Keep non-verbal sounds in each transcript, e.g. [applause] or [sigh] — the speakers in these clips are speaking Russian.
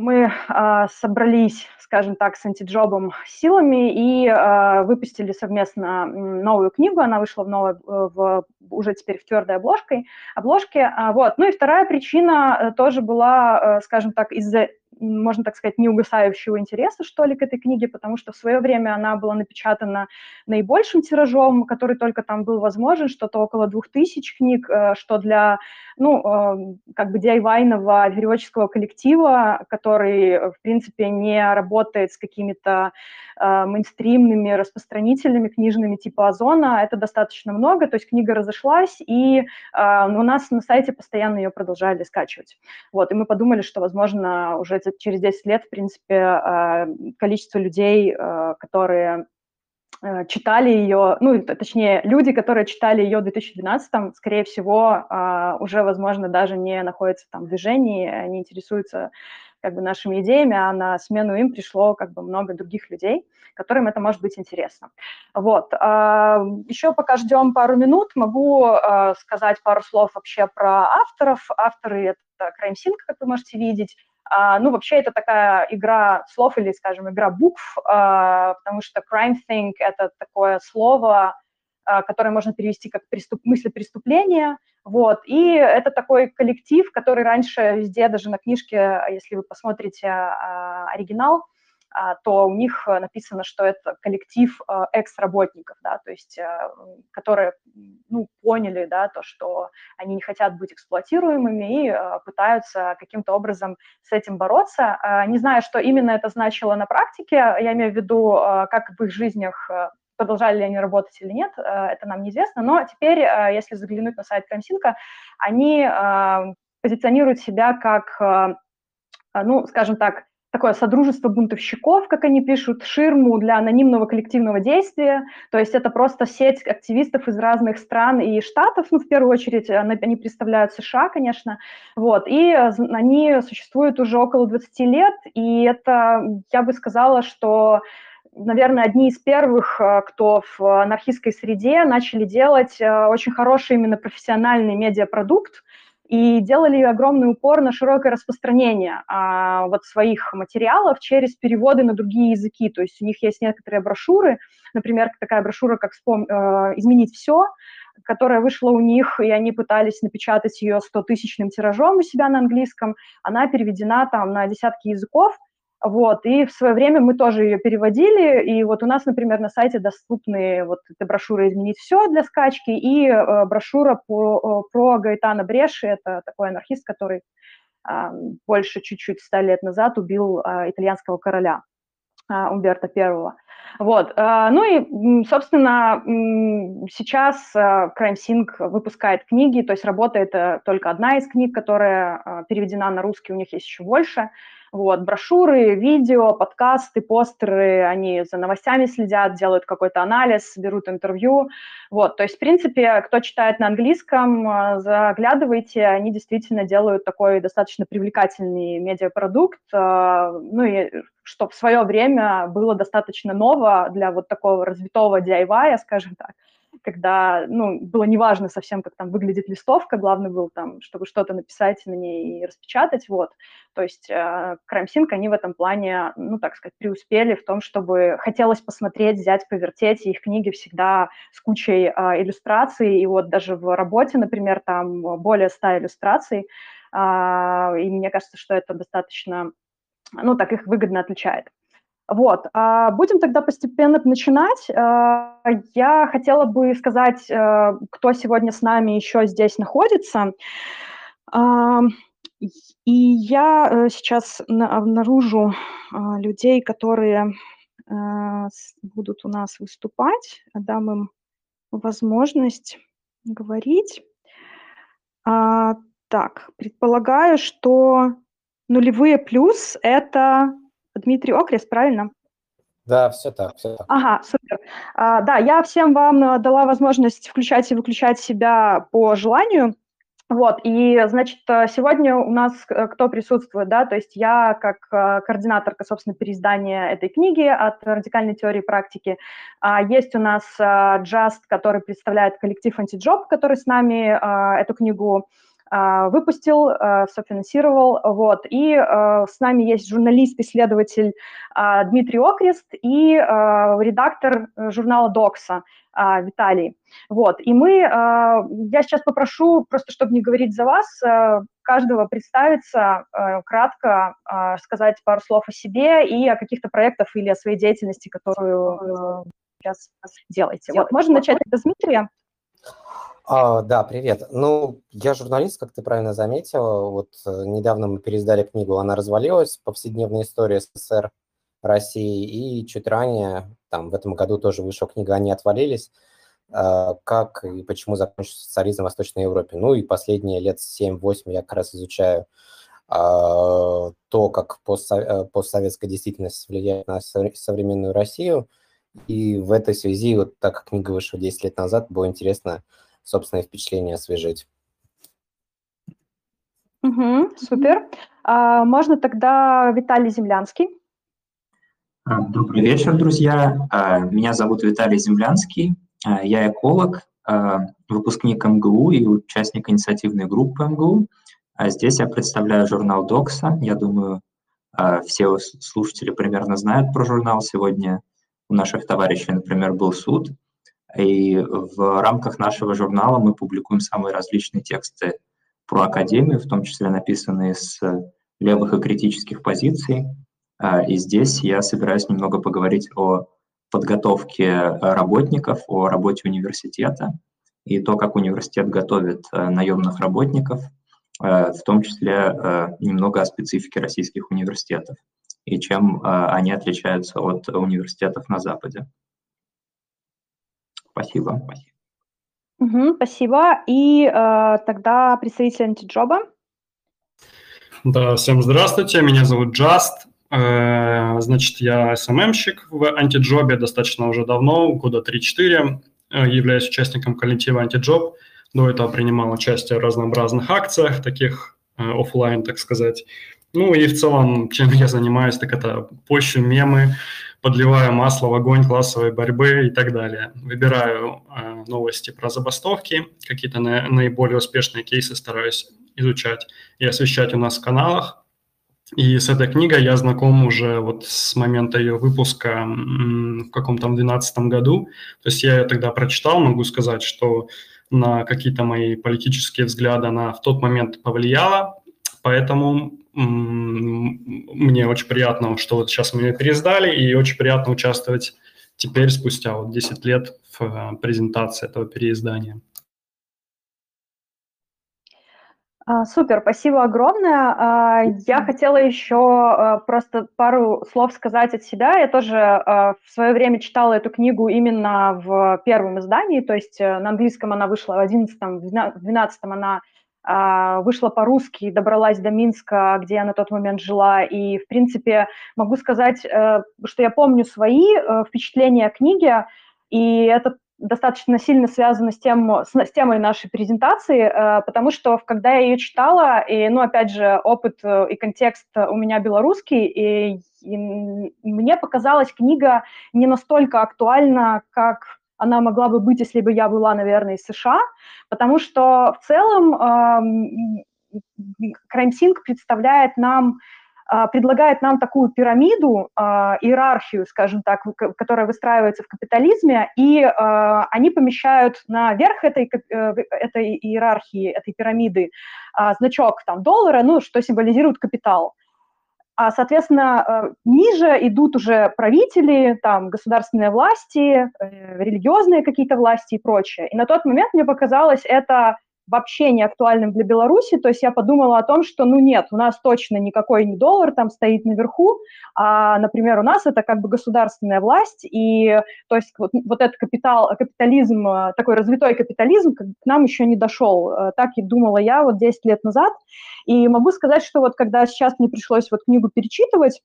мы э, собрались, скажем так, с антиджобом силами и э, выпустили совместно новую книгу. Она вышла в новой, в, уже теперь в твердой обложкой, обложке. Вот. Ну и вторая причина тоже была, скажем так, из-за можно так сказать, неугасающего интереса, что ли, к этой книге, потому что в свое время она была напечатана наибольшим тиражом, который только там был возможен, что-то около двух тысяч книг, э, что для, ну, э, как бы DIY-ного переводческого коллектива, который, в принципе, не работает с какими-то э, мейнстримными распространителями книжными типа Озона, это достаточно много, то есть книга разошлась, и у нас на сайте постоянно ее продолжали скачивать. Вот, и мы подумали, что, возможно, уже через 10 лет, в принципе, э, количество людей, э, которые э, читали ее, ну, точнее, люди, которые читали ее в 2012-м, скорее всего, уже, возможно, даже не находятся там в движении, они интересуются как бы нашими идеями, а на смену им пришло как бы много других людей, которым это может быть интересно. Вот. Еще пока ждем пару минут, могу сказать пару слов вообще про авторов. Авторы — это Crime Sync, как вы можете видеть, а, ну, вообще это такая игра слов или, скажем, игра букв, а, потому что crime think — это такое слово, а, которое можно перевести как преступ... мысли преступления, вот, и это такой коллектив, который раньше везде, даже на книжке, если вы посмотрите оригинал, а, то у них э, написано, что это коллектив э, экс-работников, да, то есть э, которые, ну, поняли, да, то, что они не хотят быть эксплуатируемыми и пытаются каким-то образом с этим бороться. А, не знаю, что именно это значило на практике, я имею в виду, как в их жизнях продолжали ли они работать или нет, это нам неизвестно, но теперь, если заглянуть на сайт Крамсинка, они позиционируют себя как, ну, скажем так, такое содружество бунтовщиков, как они пишут, ширму для анонимного коллективного действия. То есть это просто сеть активистов из разных стран и штатов, ну, в первую очередь, они представляют США, конечно, вот, и они существуют уже около 20 лет, и это, я бы сказала, что наверное, одни из первых, э, кто в анархистской среде начали делать э, очень хороший именно профессиональный медиапродукт, и делали огромный упор на широкое распространение а, вот своих материалов через переводы на другие языки. То есть у них есть некоторые брошюры, например, такая брошюра, как вспом... э, «Изменить все», которая вышла у них, и они пытались напечатать ее 100-тысячным тиражом у себя на английском. Она переведена там на десятки языков, вот, и в свое время мы тоже ее переводили, и вот у нас, например, на сайте доступны вот эта брошюра «Изменить все» для скачки и э, брошюра по, э, про Гаэтана Бреши, это такой анархист, который э, больше чуть-чуть ста лет назад убил э, итальянского короля э, Умберто Первого. Вот, э, ну и, собственно, сейчас э, Crime Sync выпускает книги, то есть работает э, только одна из книг, которая э, переведена на русский, у них есть еще больше – вот, брошюры, видео, подкасты, постеры, они за новостями следят, делают какой-то анализ, берут интервью. Вот, то есть, в принципе, кто читает на английском, э, заглядывайте, они действительно делают такой достаточно привлекательный медиапродукт, э, ну и что в свое время было достаточно ново для вот такого развитого DIY, скажем так когда, ну, было неважно совсем, как там выглядит листовка, главное было там, чтобы что-то написать на ней и распечатать, вот. То есть э, CrimeSync, они в этом плане, ну, так сказать, преуспели в том, чтобы хотелось посмотреть, взять, повертеть, и их книги всегда с кучей э, иллюстраций, и вот даже в работе, например, там более ста иллюстраций, э, и мне кажется, что это достаточно, ну, так их выгодно отличает. Вот, а, будем тогда постепенно начинать. А, я хотела бы сказать, э, кто сегодня с нами еще здесь находится. А, и я э, сейчас обнаружу людей, которые э, будут у нас выступать, дам им возможность говорить. Так, предполагаю, что нулевые плюс – это Дмитрий Окрес, правильно? Да, все так, все так. Ага, супер. А, да, я всем вам э, дала возможность включать и выключать себя по желанию. Вот, и, значит, э, сегодня у нас э, кто присутствует, да, то есть я как координаторка, собственно, переиздания этой книги от радикальной теории практики. А, есть у нас Just, который представляет коллектив Антиджоб, который с нами эту книгу выпустил, софинансировал, вот, и с нами есть журналист-исследователь Дмитрий Окрест и редактор журнала «Докса» Виталий, вот, и мы, я сейчас попрошу, просто чтобы не говорить за вас, каждого представиться, кратко сказать пару слов о себе и о каких-то проектах или о своей деятельности, которую сейчас делаете. Вот, можно начать с Дмитрия? А, да, привет. Ну, я журналист, как ты правильно заметила. Вот э, недавно мы переиздали книгу «Она развалилась. Повседневная история СССР России». И чуть ранее, там, в этом году тоже вышла книга «Они отвалились. Э, как и почему закончился социализм в Восточной Европе». Ну и последние лет 7-8 я как раз изучаю а, то, как э, постсоветская действительность влияет на современную Россию. И в этой связи, вот так как книга вышла 10 лет назад, было интересно собственное впечатление освежить. Угу, супер. А, можно тогда Виталий Землянский. А, добрый вечер, друзья. А, меня зовут Виталий Землянский. А, я эколог, выпускник МГУ и участник инициативной группы МГУ. Здесь я представляю журнал Докса. Я думаю, все слушатели примерно знают про журнал. Сегодня у наших товарищей, например, был суд – и в рамках нашего журнала мы публикуем самые различные тексты про академию, в том числе написанные с левых и критических позиций. А, и здесь я собираюсь немного поговорить о подготовке работников, о работе университета и то, как университет готовит э, наемных работников, э, в том числе э, немного о специфике российских университетов и чем они отличаются от университетов на Западе. Спасибо. Угу, спасибо. И э, тогда представитель антиджоба. Да, всем здравствуйте, меня зовут Джаст. Э, значит, я СММщик в антиджобе достаточно уже давно, года 3-4. Э, являюсь участником коллектива антиджоб. До этого принимал участие в разнообразных акциях, таких э, офлайн, так сказать. Ну и в целом, чем я занимаюсь, так это пощу мемы, подливаю масло в огонь классовой борьбы и так далее. Выбираю э, новости про забастовки, какие-то на, наиболее успешные кейсы стараюсь изучать и освещать у нас в каналах. И с этой книгой я знаком уже вот с момента ее выпуска в каком-то 2012 году. То есть я ее тогда прочитал, могу сказать, что на какие-то мои политические взгляды она в тот момент повлияла, поэтому мне очень приятно, что вот сейчас мы ее переиздали, и очень приятно участвовать теперь, спустя вот 10 лет, в э, презентации этого переиздания. А, супер, спасибо огромное. А, я хотела еще а, просто пару слов сказать от себя. Я тоже в свое время читала эту книгу именно в первом издании, то есть э, на английском она вышла в 11 в 12 она вышла по-русски добралась до Минска, где я на тот момент жила. И, в принципе, могу сказать, э, что я помню свои э, впечатления о книге, и это достаточно сильно связано с, тем, с темой нашей презентации, э, потому что, когда я ее читала, и, ну, опять же, опыт и контекст у меня белорусский, и, и мне показалась книга не настолько актуальна, как она могла бы быть, если бы я была, наверное, из США, потому что в целом э, CrimeSync представляет нам а, предлагает нам такую пирамиду, э, иерархию, скажем так, которая выстраивается в капитализме, и э, они помещают наверх этой, э, этой иерархии, этой пирамиды э, значок там, доллара, ну, что символизирует капитал. А, соответственно, э, ниже идут уже правители, там, государственные власти, э, религиозные какие-то власти и прочее. И на тот момент мне показалось это вообще не актуальным для Беларуси, то есть я подумала о том, что, ну нет, у нас точно никакой не доллар там стоит наверху, а, например, у нас это как бы государственная власть, и то есть вот, вот этот капитал, капитализм, э, такой развитой капитализм к нам еще не дошел, э, так и думала я вот 10 лет назад, и могу сказать, что вот когда сейчас мне пришлось вот книгу перечитывать,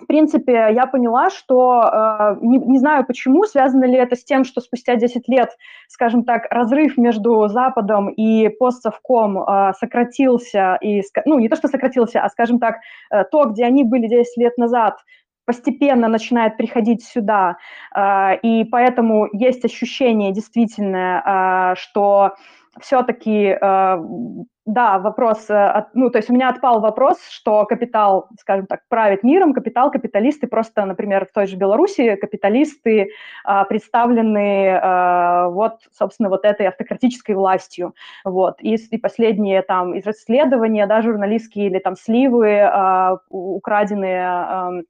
в принципе, я поняла, что э, не, не знаю почему, связано ли это с тем, что спустя 10 лет, скажем так, разрыв между Западом и постсовком э, сократился, и, ну, не то, что сократился, а, скажем так, э, то, где они были 10 лет назад, постепенно начинает приходить сюда, и поэтому есть ощущение действительно, что все-таки, да, вопрос, э, ну, то есть у меня отпал вопрос, что капитал, скажем так, правит миром, капитал, капиталисты, просто, например, в той же Беларуси капиталисты э, представлены вот, собственно, вот этой автократической властью, вот, и, и последние там исследования, да, журналистские или там сливы, украденные эм,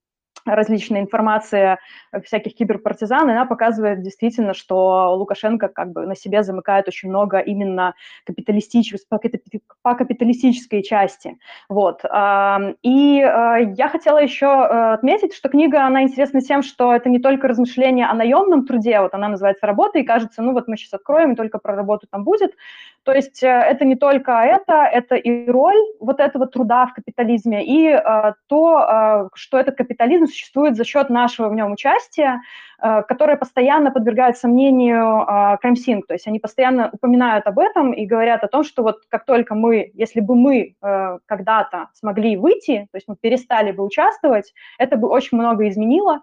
различная информация всяких киберпартизан, она показывает действительно, что Лукашенко как бы на себе замыкает очень много именно капиталистич... по капиталистической части. Вот. И а, я хотела еще э, отметить, что книга, она интересна тем, что это не только размышления о наемном труде, вот она называется «Работа», и кажется, ну вот мы сейчас откроем, и только про работу там будет. То есть э, это не только это, это и роль вот этого труда в капитализме, и э, то, что этот капитализм существует за счет нашего в нем участия, э, которое постоянно подвергает сомнению э, Краймсинг. То есть они постоянно упоминают об этом и говорят о том, что вот как только мы, если бы мы э, когда-то смогли выйти, то есть мы перестали бы участвовать, это бы очень много изменило.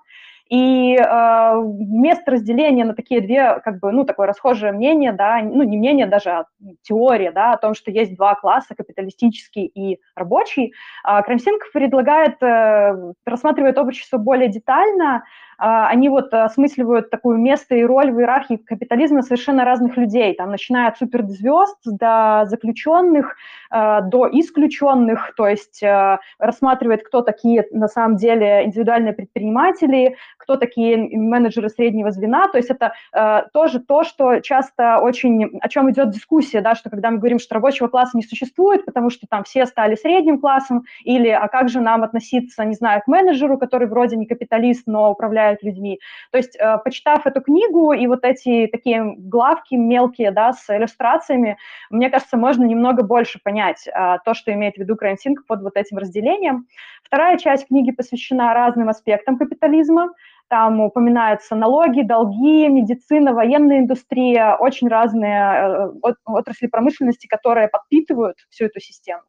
И э, вместо разделения на такие две, как бы, ну, такое расхожее мнение, да, ну, не мнение даже, а теория, да, о том, что есть два класса, капиталистический и рабочий, э, Крамсинг предлагает, э, рассматривает общество более детально, а, они вот осмысливают такое место и роль в иерархии капитализма совершенно разных людей, там, начиная от суперзвезд до заключенных, а, до исключенных, то есть а, рассматривает, кто такие на самом деле индивидуальные предприниматели, кто такие менеджеры среднего звена, то есть это тоже то, что часто очень, о чем идет дискуссия, да, что когда мы говорим, что рабочего класса не существует, потому что там все стали средним классом, или а как же нам относиться, не знаю, к менеджеру, который вроде не капиталист, но управляет управляют людьми. То есть, э, почитав эту книгу и вот эти такие главки мелкие, да, с иллюстрациями, мне кажется, можно немного больше понять э, то, что имеет в виду Крайнсинг под вот этим разделением. Вторая часть книги посвящена разным аспектам капитализма. Там упоминаются налоги, долги, медицина, военная индустрия, очень разные э, отрасли промышленности, которые подпитывают всю эту систему.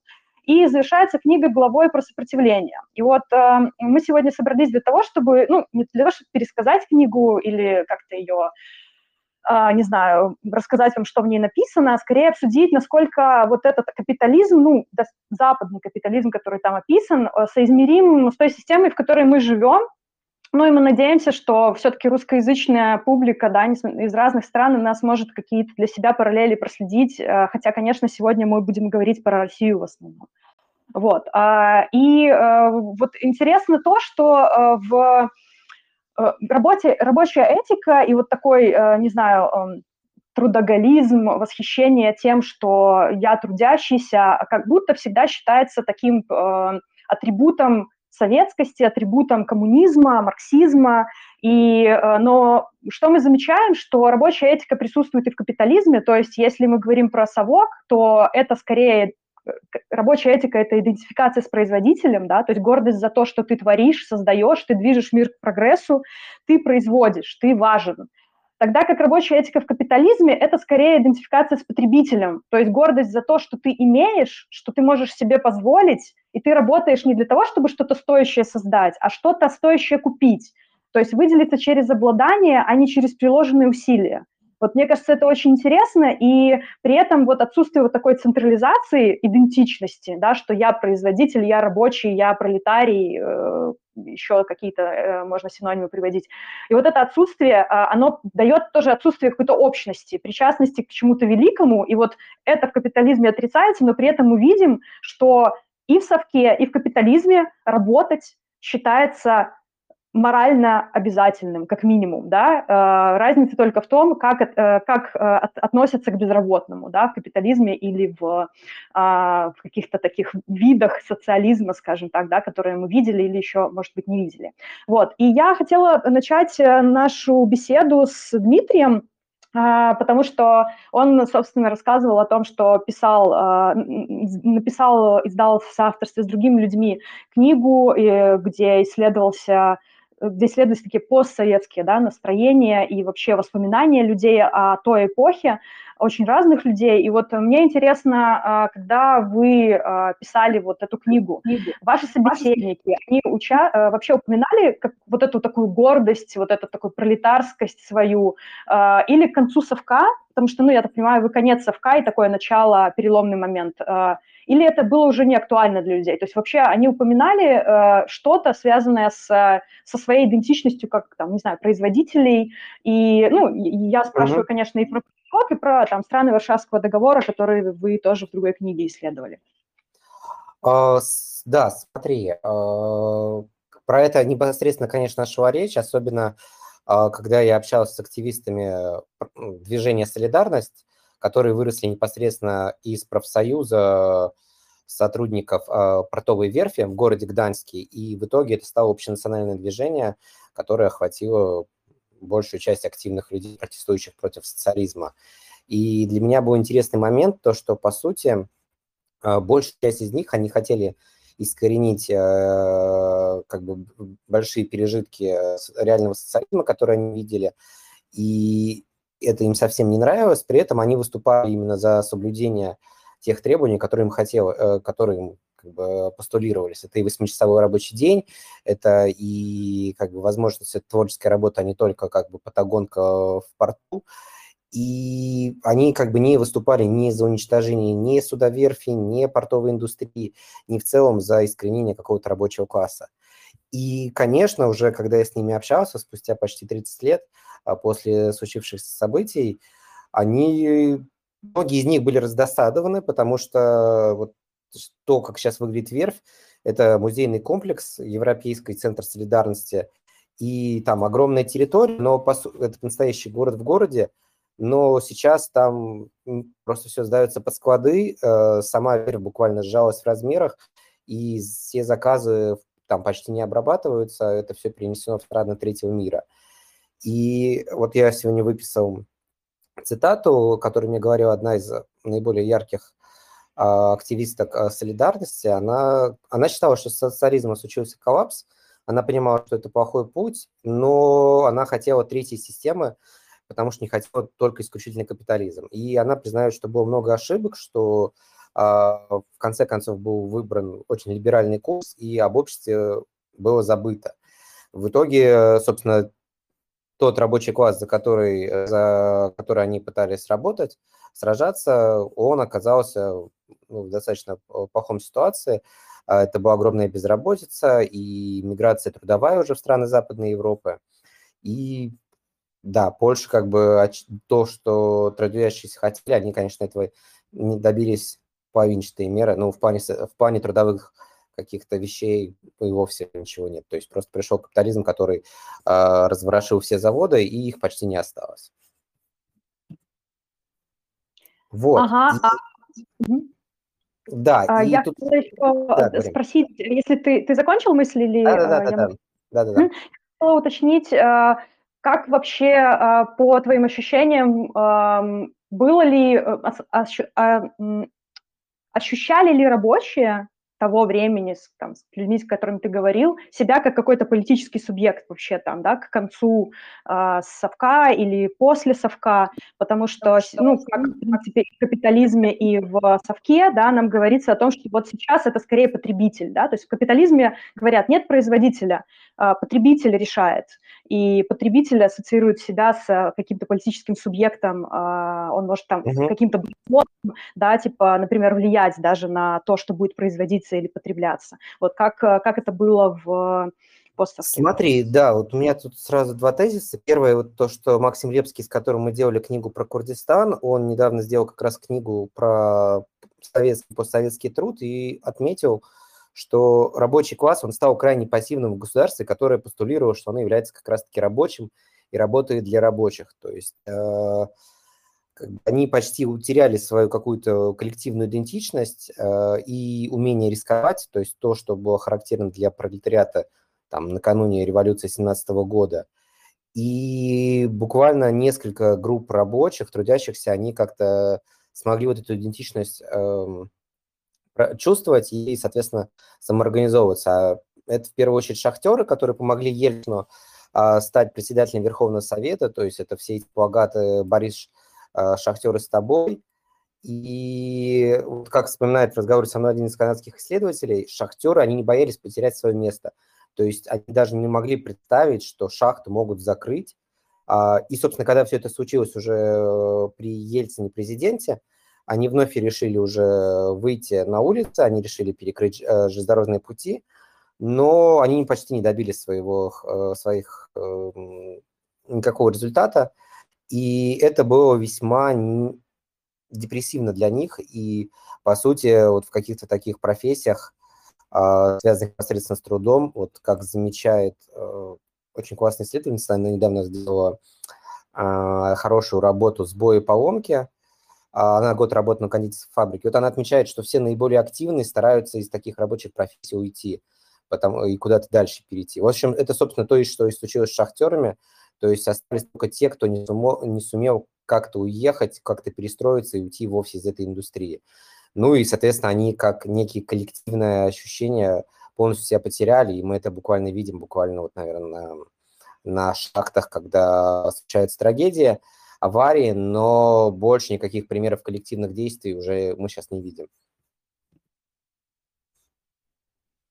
И завершается книга главой про сопротивление. И вот э, мы сегодня собрались для того, чтобы, ну, не для того, чтобы пересказать книгу или как-то ее Uh, не знаю, рассказать вам, что в ней написано, а скорее обсудить, насколько вот этот капитализм, ну, западный капитализм, который там описан, э, соизмерим с той системой, в которой мы живем, ну и мы надеемся, что все-таки русскоязычная публика да, из разных стран у нас может какие-то для себя параллели проследить, э, хотя, конечно, сегодня мы будем говорить про Россию в основном. Вот. А, и э, вот интересно то, что э, в работе, рабочая этика и вот такой, не знаю, эм, трудоголизм, восхищение тем, что я трудящийся, как будто всегда считается таким атрибутом советскости, атрибутом коммунизма, марксизма. И, э, но что мы замечаем, что рабочая этика присутствует и в капитализме, то есть если мы говорим про совок, то это скорее э, рабочая этика – это идентификация с производителем, да, то есть гордость за то, что ты творишь, создаешь, ты движешь мир к прогрессу, ты производишь, ты важен. Тогда как рабочая этика в капитализме – это скорее идентификация с потребителем, то есть гордость за то, что ты имеешь, что ты можешь себе позволить, и ты работаешь не для того, чтобы что-то стоящее создать, а что-то стоящее купить. То есть выделиться через обладание, а не через приложенные усилия. Вот мне кажется, это очень интересно, и при этом вот отсутствие вот такой централизации идентичности, да, что я производитель, я рабочий, я пролетарий, э, еще какие-то э, можно синонимы приводить. И вот это отсутствие, э, оно дает тоже отсутствие какой-то общности, причастности к чему-то великому, и вот это в капитализме отрицается, но при этом мы видим, что и в совке, и в капитализме работать считается морально обязательным, как минимум, да, э, разница только в том, как, э, как э, относятся к безработному, да, в капитализме или в, в каких-то таких видах социализма, скажем так, да, которые мы видели или еще, может быть, не видели. Вот, и я хотела начать нашу беседу с Дмитрием, потому что он, собственно, рассказывал о том, что писал, написал, издал в соавторстве с другими людьми книгу, где исследовался где исследуются такие постсоветские да, настроения и вообще воспоминания людей о той эпохе, очень разных людей. И вот мне интересно, а, когда вы а, писали вот эту книгу, ваши собеседники, они уча э, вообще упоминали как вот эту такую гордость, вот эту такую пролетарскость свою, а, или к концу совка потому что, ну, я так понимаю, вы конец совка и такое начало, переломный момент. Или это было уже не актуально для людей? То есть вообще они упоминали что-то, связанное с, со своей идентичностью, как, там, не знаю, производителей. И, ну, я спрашиваю, mm-hmm. конечно, и про и про там, страны Варшавского договора, которые вы тоже в другой книге исследовали. Uh, да, смотри, uh, про это непосредственно, конечно, шла речь, особенно uh, когда я общался с активистами движения «Солидарность», которые выросли непосредственно из профсоюза сотрудников портовой верфи в городе Гданьске, и в итоге это стало общенациональное движение, которое охватило большую часть активных людей, протестующих против социализма. И для меня был интересный момент, то, что, по сути, а, большая часть из них, они хотели искоренить э, как бы большие пережитки реального социализма, которые они видели, и это им совсем не нравилось, при этом они выступали именно за соблюдение тех требований, которые им хотел, э, которые им как бы постулировались. Это и восьмичасовой рабочий день, это и как бы возможность творческой работы, а не только как бы патагонка в порту. И они как бы не выступали ни за уничтожение ни судоверфи, ни портовой индустрии, ни в целом за искоренение какого-то рабочего класса. И, конечно, уже когда я с ними общался, спустя почти 30 лет а, после случившихся событий, они, многие из них были раздосадованы, потому что вот то, как сейчас выглядит верфь, это музейный комплекс, Европейский центр солидарности, и там огромная территория, но по, это настоящий город в городе, но сейчас там просто все сдается под склады, э, сама верфь буквально сжалась в размерах, и все заказы там почти не обрабатываются, это все перенесено в страны третьего мира. И вот я сегодня выписал цитату, которую мне говорила одна из наиболее ярких активисток а, солидарности, она, она считала, что с социализмом случился коллапс, она понимала, что это плохой путь, но она хотела третьей системы, потому что не хотела только исключительно капитализм. И она признает, что было много ошибок, что э, в конце концов был выбран очень либеральный курс, и об обществе было забыто. В итоге, собственно, тот рабочий класс, за который, за который они пытались работать, сражаться, он оказался ну, в достаточно плохом ситуации. А, это была огромная безработица и миграция трудовая уже в страны Западной Европы. И да, Польша как бы то, что трудящиеся хотели, они, конечно, этого не добились половинчатой меры, но в плане, в плане трудовых каких-то вещей и вовсе ничего нет. То есть просто пришел капитализм, который э, разворошил все заводы, и их почти не осталось. Вот. Ага. И... А... Да, а, и я тут... хотела еще да, э, спросить, если ты, ты закончил мысль или... Да, да, да, да, да, да. Хотела уточнить, э, как вообще э, по твоим ощущениям было ли, ощущали ли рабочие того времени, с, там, с людьми, с которыми ты говорил, себя как какой-то политический субъект вообще там, да, к концу э, совка или после совка, потому что, ну, как в капитализме и в совке, да, нам говорится о том, что вот сейчас это скорее потребитель, да, то есть в капитализме говорят, нет производителя, э, потребитель решает, и потребитель ассоциирует себя с каким-то политическим субъектом, э, он может там с каким-то да, типа, например, влиять даже на то, что будет производиться производиться или потребляться. Вот как, э, как это было в постсовке? Смотри, да, вот у меня тут сразу два тезиса. Первое, вот то, что Максим Лепский, с которым мы делали книгу про Курдистан, он недавно сделал как раз книгу про советский, постсоветский труд и отметил, что рабочий класс, он стал крайне пассивным в государстве, которое постулировало, что оно является как раз-таки рабочим и работает для рабочих. То есть э, они почти утеряли свою какую-то коллективную идентичность э, и умение рисковать, то есть то, что было характерно для пролетариата там накануне революции 17 года. И буквально несколько групп рабочих, трудящихся, они как-то смогли вот эту идентичность э, чувствовать и, соответственно, самоорганизовываться. А это в первую очередь шахтеры, которые помогли Ельцину э, стать председателем Верховного Совета, то есть это все эти плагаты Борис шахтеры с тобой. И вот как вспоминает в разговоре со мной один из канадских исследователей, шахтеры, они не боялись потерять свое место. То есть они даже не могли представить, что шахты могут закрыть, А, и, собственно, когда все это случилось уже при Ельцине президенте, они вновь решили уже выйти на улицы, они решили перекрыть железнодорожные пути, но они почти не добились своего, своих эм, никакого результата, и это было весьма депрессивно для них, и, по сути, вот в каких-то таких профессиях, а, связанных непосредственно с трудом, вот как замечает э, очень классная исследовательница, она недавно сделала а, хорошую работу с боя поломки, а, она год работала на кондитерской фабрике. Вот она отмечает, что все наиболее активные стараются из таких рабочих профессий уйти потом, и куда-то дальше перейти. В общем, это, собственно, то, что и случилось с шахтерами. То есть остались только те, кто не, сумо, не сумел как-то уехать, как-то перестроиться и уйти вовсе из этой индустрии. Ну и, соответственно, они как некие коллективное ощущение полностью себя потеряли, и мы это буквально видим, буквально вот, наверное, на, на шахтах, когда случается трагедия, аварии, но больше никаких примеров коллективных действий уже мы сейчас не видим.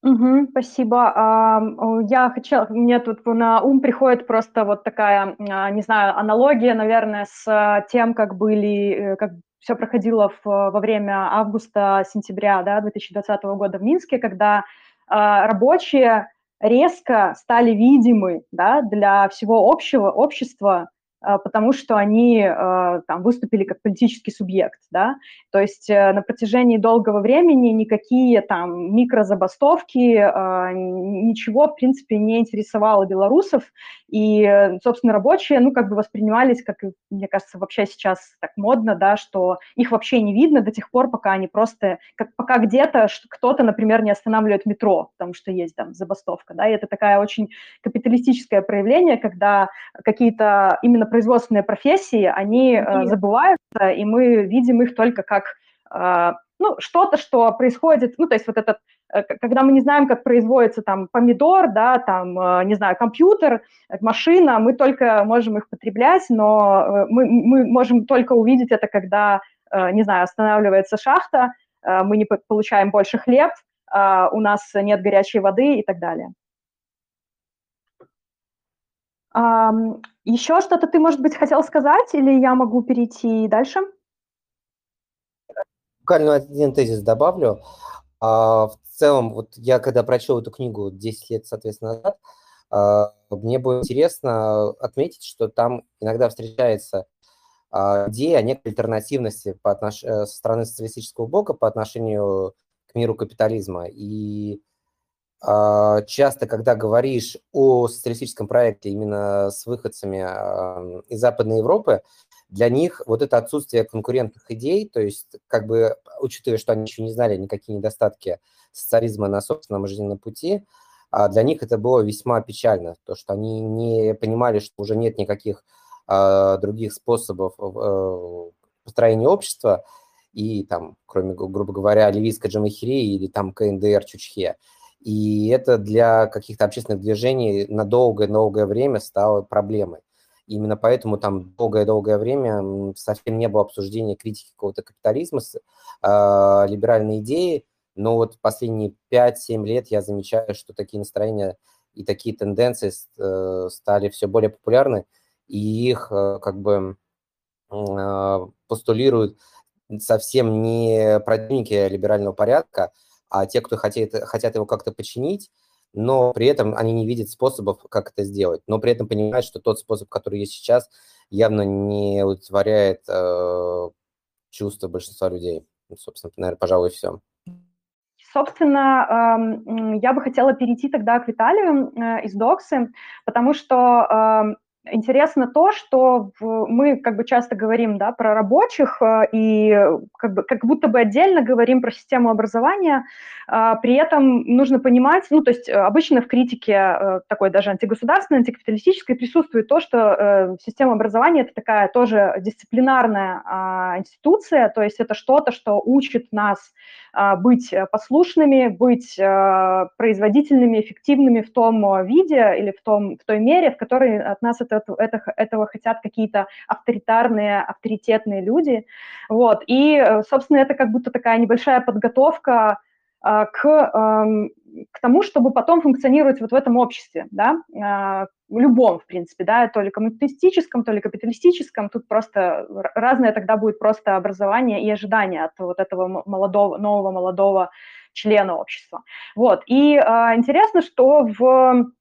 Угу, спасибо. А, я хотела, мне тут на ум приходит просто вот такая, а, не знаю, аналогия, наверное, с тем, как были, э, как все проходило в, во время августа-сентября да, 2020 года в Минске, когда а, рабочие резко стали видимы да, для всего общего общества, а, потому что они а, там выступили как политический субъект, да, то есть э, на протяжении долгого времени никакие там микрозабастовки, а, ничего, в принципе, не интересовало белорусов, и, собственно, рабочие, ну, как бы воспринимались, как, мне кажется, вообще сейчас так модно, да, что их вообще не видно до тех пор, пока они просто, как, пока где-то кто-то, например, не останавливает метро, потому что есть там забастовка, да, и это такая очень капиталистическое проявление, когда какие-то именно производственные профессии, они э, забываются, и мы видим их только как э, ну, что-то, что происходит, ну, то есть вот этот, э, когда мы не знаем, как производится там помидор, да, там, э, не знаю, компьютер, машина, мы только можем их потреблять, но э, мы, мы можем только увидеть это, когда, не знаю, останавливается шахта, мы не получаем больше хлеб, у нас нет горячей воды и так далее. Еще что-то ты, может быть, хотел сказать, или я могу перейти дальше? Буквально один тезис добавлю. А, в целом, вот я когда прочел эту книгу 10 лет, соответственно, назад, а, мне было интересно отметить, что там иногда встречается а, идея о некой альтернативности по отнош... Э, со стороны социалистического блока по отношению к миру капитализма. И часто, когда говоришь о социалистическом проекте именно с выходцами из Западной Европы, для них вот это отсутствие конкурентных идей, то есть как бы учитывая, что они еще не знали никакие недостатки социализма на собственном жизненном пути, а для них это было весьма печально, то, что они не понимали, что уже нет никаких а, других способов э, построения общества, и там, кроме, грубо говоря, ливийской джамахирии или там КНДР Чучхе. И это для каких-то общественных движений на долгое-долгое время стало проблемой. Именно поэтому там долгое-долгое время совсем не было обсуждения критики какого-то капитализма, э, либеральной идеи, но вот последние 5-7 лет я замечаю, что такие настроения и такие тенденции э, стали все более популярны, и их э, как бы э, постулируют совсем не противники либерального порядка, а те, кто хотят, хотят его как-то починить, но при этом они не видят способов, как это сделать, но при этом понимают, что тот способ, который есть сейчас, явно не удовлетворяет э, чувства большинства людей. Собственно, наверное, пожалуй, все. Собственно, э, я бы хотела перейти тогда к Виталию э, из Доксы, потому что э, интересно то, что мы как бы часто говорим да, про рабочих э, и как, бы, как будто бы отдельно говорим про систему образования, а, при этом нужно понимать, ну, то есть э, обычно в критике э, такой даже антигосударственной, антикапиталистической присутствует то, что система образования – это такая тоже дисциплинарная а, институция, то есть это что-то, что учит нас а, быть послушными, быть производительными, эффективными в том виде или в, том, в той мере, в которой от нас это это, это, этого хотят какие-то авторитарные, авторитетные люди. Вот. И, э, собственно, это как будто такая небольшая подготовка к, эм, к тому, чтобы потом функционировать вот в этом обществе, да, любом, в принципе, да, то ли коммунистическом, то ли капиталистическом, тут просто разное тогда будет просто образование и ожидание от вот этого молодого, нового молодого члена общества. Вот, и э, интересно, что в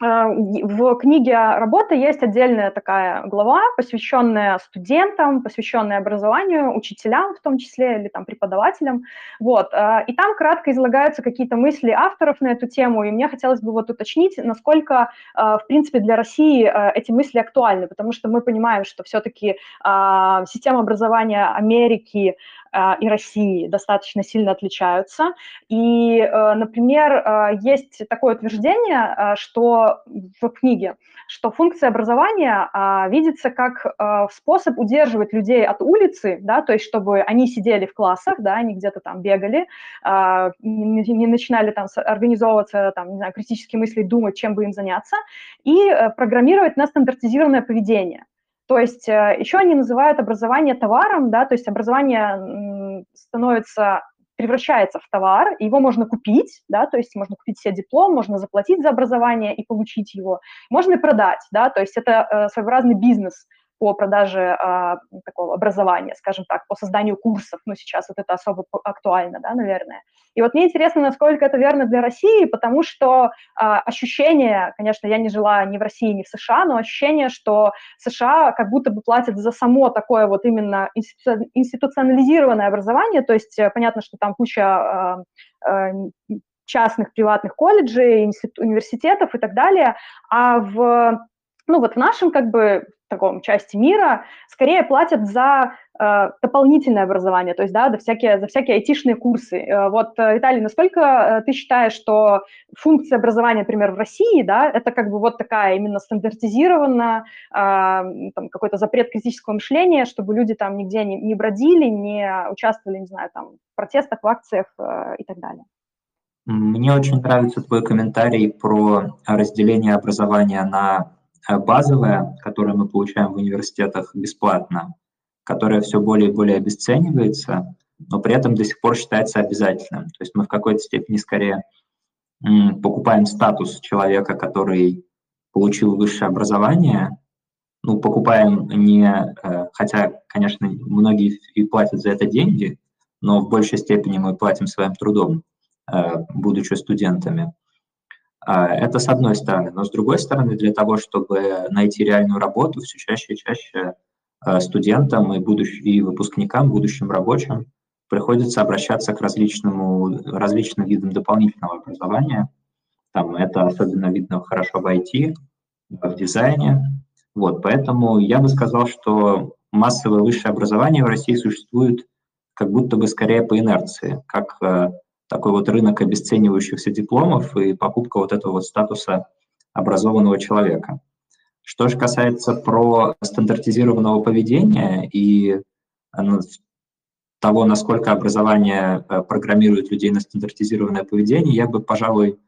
в книге «Работа» есть отдельная такая глава, посвященная студентам, посвященная образованию, учителям в том числе, или там преподавателям. Вот. А, и там кратко излагаются какие-то мысли авторов на эту тему, и мне хотелось бы вот уточнить, насколько, а, в принципе, для России эти мысли актуальны, потому что мы понимаем, что все-таки система образования Америки, а, и России достаточно сильно отличаются. И, э, например, э, есть такое утверждение, э, что в книге, что функция образования а, видится как способ удерживать людей от улицы, да, то есть чтобы они сидели в классах, да, они где-то там бегали, а, не начинали там организовываться, там, не знаю, критически мыслить, думать, чем бы им заняться, и программировать на стандартизированное поведение. То есть э, еще они называют образование товаром, да, то есть образование становится превращается в товар, его можно купить, да, то есть можно купить себе диплом, можно заплатить за образование и получить его, можно и продать, да, то есть это э, своеобразный бизнес, по продаже а, такого образования, скажем так, по созданию курсов, ну, сейчас вот это особо актуально, да, наверное. И вот мне интересно, насколько это верно для России, потому что а, ощущение, конечно, я не жила ни в России, ни в США, но ощущение, что США как будто бы платят за само такое вот именно институционализированное образование, то есть э, понятно, что там куча а, а, частных приватных колледжей, университетов и так далее, а в ну вот в нашем как бы таком части мира скорее платят за э, дополнительное образование, то есть да, за всякие, за всякие айтишные курсы. Э, вот, э, Виталий, насколько э, ты считаешь, что функция образования, например, в России, да, это как бы вот такая именно стандартизированная, э, там, какой-то запрет критического мышления, чтобы люди там нигде не, не бродили, не участвовали, не знаю, там, в протестах, в акциях э, и так далее? Мне очень нравится твой комментарий про разделение образования на базовая, которую мы получаем в университетах бесплатно, которая все более и более обесценивается, но при этом до сих пор считается обязательным. То есть мы в какой-то степени скорее покупаем статус человека, который получил высшее образование, ну, покупаем не, э, хотя, конечно, многие и платят за это деньги, но в большей степени мы платим своим трудом, э, будучи студентами. А, это с одной стороны. Но с другой стороны, для того, чтобы найти реальную работу, все чаще и чаще а, студентам и, будущ... и выпускникам, будущим рабочим приходится обращаться к различному, различным видам дополнительного образования. Там это особенно видно хорошо в IT, в дизайне. Вот, поэтому я бы сказал, что массовое высшее образование в России существует как будто бы скорее по инерции, как а, такой вот рынок обесценивающихся дипломов и покупка вот этого вот статуса образованного человека. Что же касается про стандартизированного поведения и ну, того, насколько образование э, программирует людей на стандартизированное поведение, я бы, пожалуй,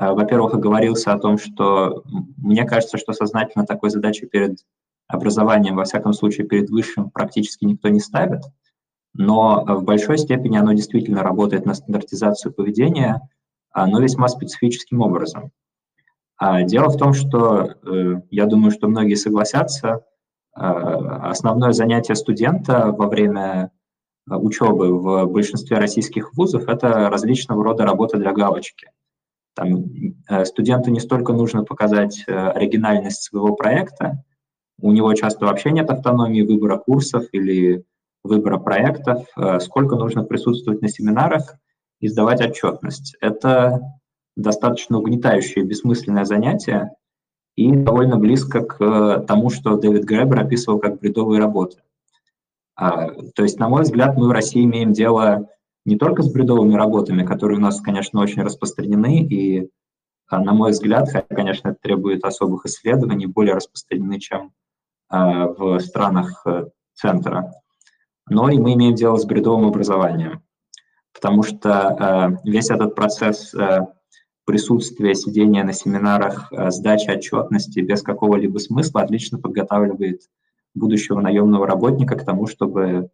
э, во-первых, оговорился о том, что мне кажется, что сознательно такой задачи перед образованием, во всяком случае перед высшим, практически никто не ставит – но в большой степени оно действительно работает на стандартизацию поведения, а, но весьма специфическим образом. А, дело в том, что, э, я думаю, что многие согласятся, а, основное занятие студента во время учебы в большинстве российских вузов – это различного рода работа для галочки. Там, э, студенту не столько нужно показать э, оригинальность своего проекта, у него часто вообще нет автономии выбора курсов или выбора проектов, э, сколько нужно присутствовать на семинарах и сдавать отчетность. Это достаточно угнетающее, бессмысленное занятие и довольно близко к э, тому, что Дэвид Гребер описывал как бредовые работы. А, то есть, на мой взгляд, мы в России имеем дело не только с бредовыми работами, которые у нас, конечно, очень распространены, и, а, на мой взгляд, хотя, конечно, это требует особых исследований, более распространены, чем а, в странах э, центра но и мы имеем дело с бредовым образованием, потому что э, весь этот процесс э, присутствия, сидения на семинарах, э, сдачи отчетности без какого-либо смысла отлично подготавливает будущего наемного работника к тому, чтобы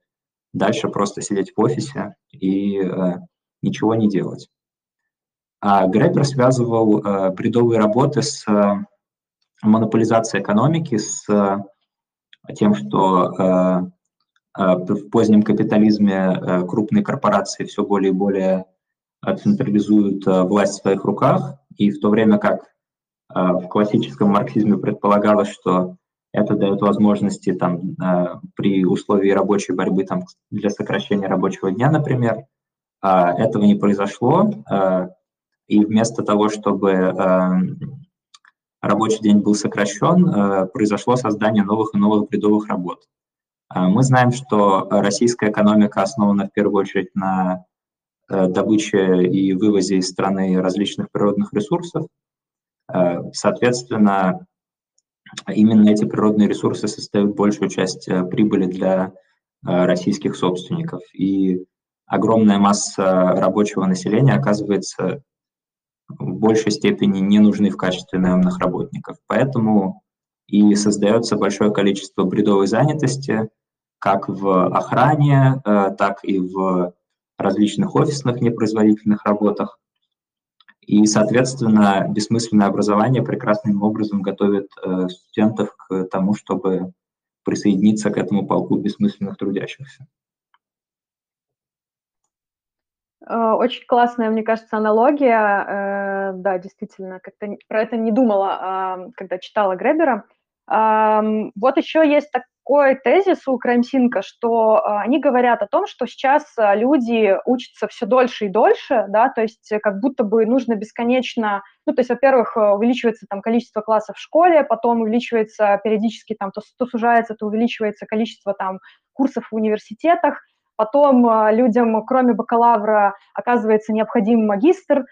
дальше просто сидеть в офисе и э, ничего не делать. А Гребер связывал э, бредовые работы с э, монополизацией экономики, с э, тем, что э, в позднем капитализме э, крупные корпорации все более и более централизуют э, власть в своих руках, и в то время как э, в классическом марксизме предполагалось, что это дает возможности там, э, при условии рабочей борьбы там, для сокращения рабочего дня, например. А, этого не произошло, э, и вместо того, чтобы э, рабочий день был сокращен, произошло создание новых и новых бредовых работ. Мы знаем, что российская экономика основана в первую очередь на добыче и вывозе из страны различных природных ресурсов. Соответственно, именно эти природные ресурсы составляют большую часть э, прибыли для э, российских собственников. И огромная масса рабочего населения оказывается в большей степени не нужны в качестве наемных работников. Поэтому и создается большое количество бредовой занятости, как в охране, э, так и в различных офисных непроизводительных работах. И, соответственно, бессмысленное образование прекрасным образом готовит э, студентов к тому, чтобы присоединиться к этому полку бессмысленных трудящихся. Э, очень классная, мне кажется, аналогия. Да, действительно, как-то про это не думала, а, когда читала Гребера. Вот еще есть так, такой тезис у Краймсинка, что а, они говорят о том, что сейчас а, люди учатся все дольше и дольше, да, то есть как будто бы нужно бесконечно, ну, то есть, во-первых, э, увеличивается там количество классов в школе, потом увеличивается периодически там, то, то сужается, то увеличивается количество там курсов в университетах, потом а, людям, кроме бакалавра, оказывается необходим магистр,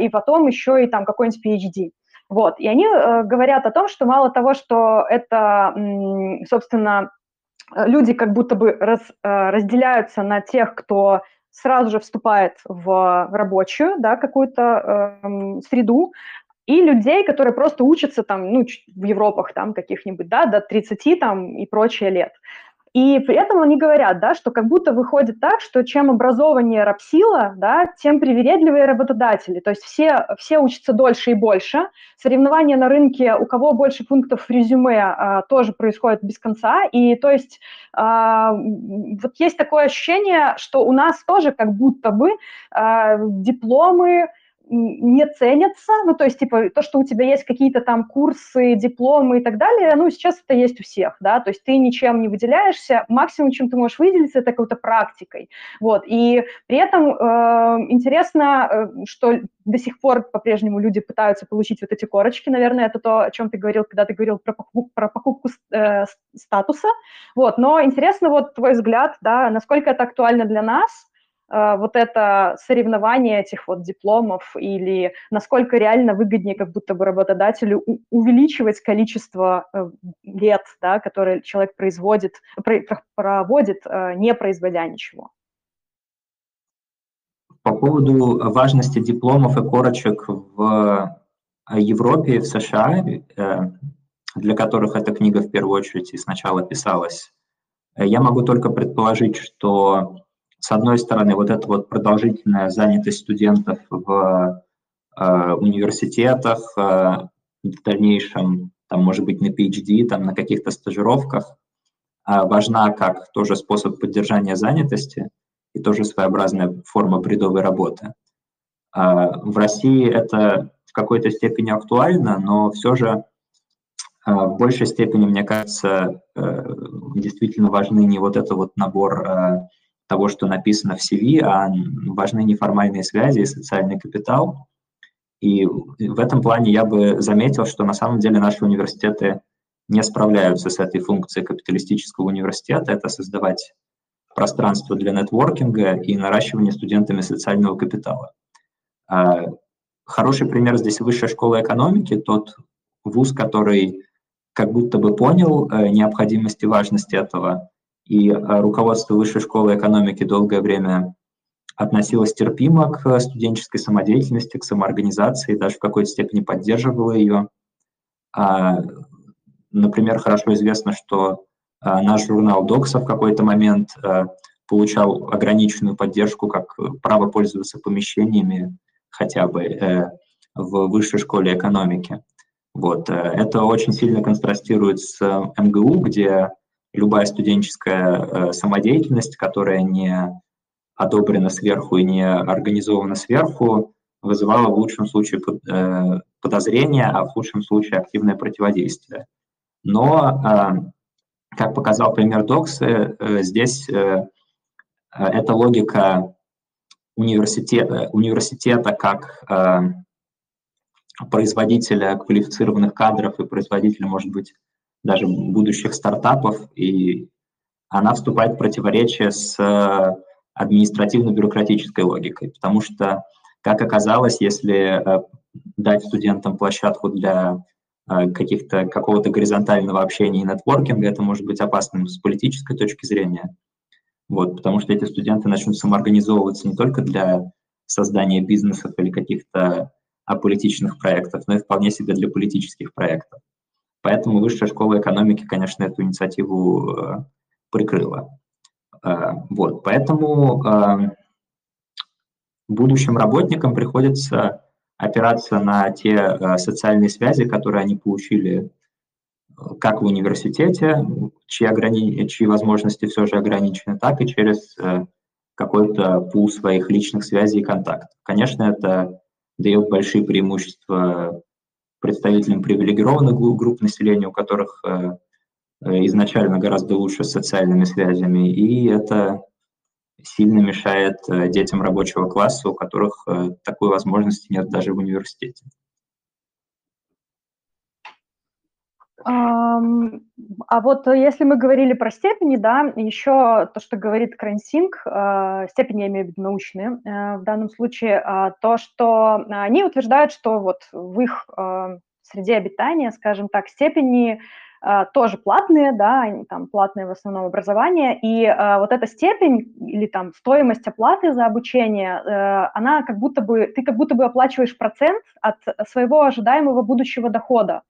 и потом еще и там какой-нибудь PhD. Вот. И они э, говорят о том, что мало того, что это, собственно, люди как будто бы раз, э, разделяются на тех, кто сразу же вступает в рабочую, да, какую-то э, среду, и людей, которые просто учатся там, ну, в Европах там каких-нибудь, да, до 30 там и прочее лет. И при этом они говорят, да, что как будто выходит так, что чем образованнее рабсила, да, тем привередливее работодатели. То есть все, все учатся дольше и больше. Соревнования на рынке, у кого больше пунктов в резюме, а, тоже происходит без конца. И то есть а, вот есть такое ощущение, что у нас тоже как будто бы а, дипломы, не ценятся, ну, то есть, типа, то, что у тебя есть какие-то там курсы, дипломы и так далее, ну, сейчас это есть у всех, да, то есть ты ничем не выделяешься, максимум, чем ты можешь выделиться, это какой-то практикой, вот, и при этом э, интересно, что до сих пор по-прежнему люди пытаются получить вот эти корочки, наверное, это то, о чем ты говорил, когда ты говорил про покупку, про покупку э, статуса, вот, но интересно вот твой взгляд, да, насколько это актуально для нас, вот это соревнование этих вот дипломов или насколько реально выгоднее как будто бы работодателю увеличивать количество э, лет, да, которые человек производит, проводит, э, не производя ничего. По поводу важности дипломов и корочек в Европе и в США, для которых эта книга в первую очередь и сначала писалась, я могу только предположить, что с одной стороны, вот эта вот продолжительная занятость студентов в э, университетах, э, в дальнейшем, там, может быть, на PhD, там, на каких-то стажировках, э, важна как тоже способ поддержания занятости и тоже своеобразная форма бредовой работы. Э, в России это в какой-то степени актуально, но все же э, в большей степени, мне кажется, э, действительно важны не вот этот вот набор э, того, что написано в CV, а важны неформальные связи и социальный капитал. И в этом плане я бы заметил, что на самом деле наши университеты не справляются с этой функцией капиталистического университета, это создавать пространство для нетворкинга и наращивания студентами социального капитала. А, хороший пример здесь Высшая школа экономики, тот вуз, который как будто бы понял э, необходимость и важность этого, и э, руководство Высшей школы экономики долгое время относилось терпимо к студенческой самодеятельности, к самоорганизации, даже в какой-то степени поддерживало ее. А, например, хорошо известно, что э, наш журнал «Докса» в какой-то момент э, получал ограниченную поддержку как право пользоваться помещениями хотя бы в высшей школе экономики. Вот. Это очень сильно контрастирует с МГУ, где любая студенческая самодеятельность, которая не одобрена сверху и не организована сверху, вызывала в лучшем случае подозрения, а в худшем случае активное противодействие. Но как показал пример Доксы, э, здесь э, эта логика университета, университета как э, производителя квалифицированных кадров и производителя, может быть, даже будущих стартапов, и она вступает в противоречие с административно-бюрократической логикой, потому что, как оказалось, если дать студентам площадку для Э, каких-то, какого-то горизонтального общения и нетворкинга, это может быть опасным с политической точки зрения. Вот, потому что эти студенты начнут самоорганизовываться не только для создания бизнесов или каких-то аполитичных проектов, но и вполне себе для политических проектов. Поэтому Высшая школа экономики, конечно, эту инициативу э, прикрыла. Э, вот, поэтому э, будущим работникам приходится опираться на те социальные связи, которые они получили как в университете, чьи, ограни... чьи возможности все же ограничены, так и через какой-то пул своих личных связей и контактов. Конечно, это дает большие преимущества представителям привилегированных групп населения, у которых изначально гораздо лучше с социальными связями, и это сильно мешает э, детям рабочего класса, у которых э, такой возможности нет даже в университете. А вот если мы говорили про степени, да, еще то, что говорит Крансинг, э, степени, я имею в виду научные, в данном случае, а, то, что они утверждают, что вот в их среде обитания, скажем так, степени тоже платные, да, там платное в основном образование, и э, вот эта степень или там стоимость оплаты за обучение, э, она как будто бы, ты как будто бы оплачиваешь процент от своего ожидаемого будущего дохода,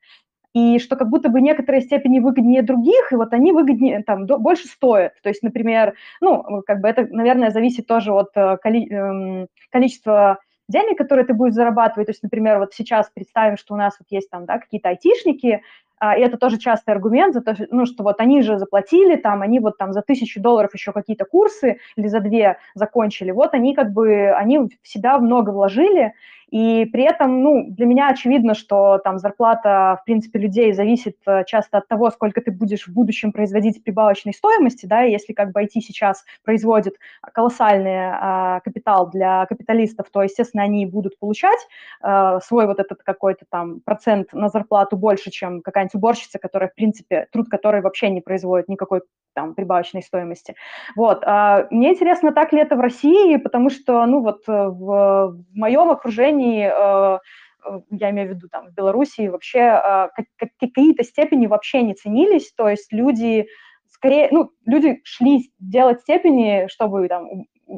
и что как будто бы некоторые степени выгоднее других, и вот они выгоднее, там, до, больше стоят. То есть, например, ну, как бы это, наверное, зависит тоже от э, коли, э, количества денег, которые ты будешь зарабатывать. То есть, например, вот сейчас представим, что у нас вот есть там, да, какие-то айтишники, а, и это тоже частый аргумент, за то, ну, что вот они же заплатили, там, они вот там за тысячу долларов еще какие-то курсы или за две закончили, вот они как бы, они в себя много вложили, и при этом, ну, для меня очевидно, что там зарплата, в принципе, людей зависит э, часто от того, сколько ты будешь в будущем производить прибавочной стоимости, да, если как бы IT сейчас производит колоссальный а, капитал для капиталистов, то, естественно, они будут получать а, свой вот этот какой-то там процент на зарплату больше, чем какая-нибудь уборщица, которая, в принципе, труд которой вообще не производит никакой там прибавочной стоимости. Вот. А, мне интересно, так ли это в России, потому что, ну, вот в, в моем окружении степени, э, э, я имею в виду там в Белоруссии, вообще э, какие-то степени вообще не ценились, то есть люди скорее, ну, люди шли делать степени, чтобы там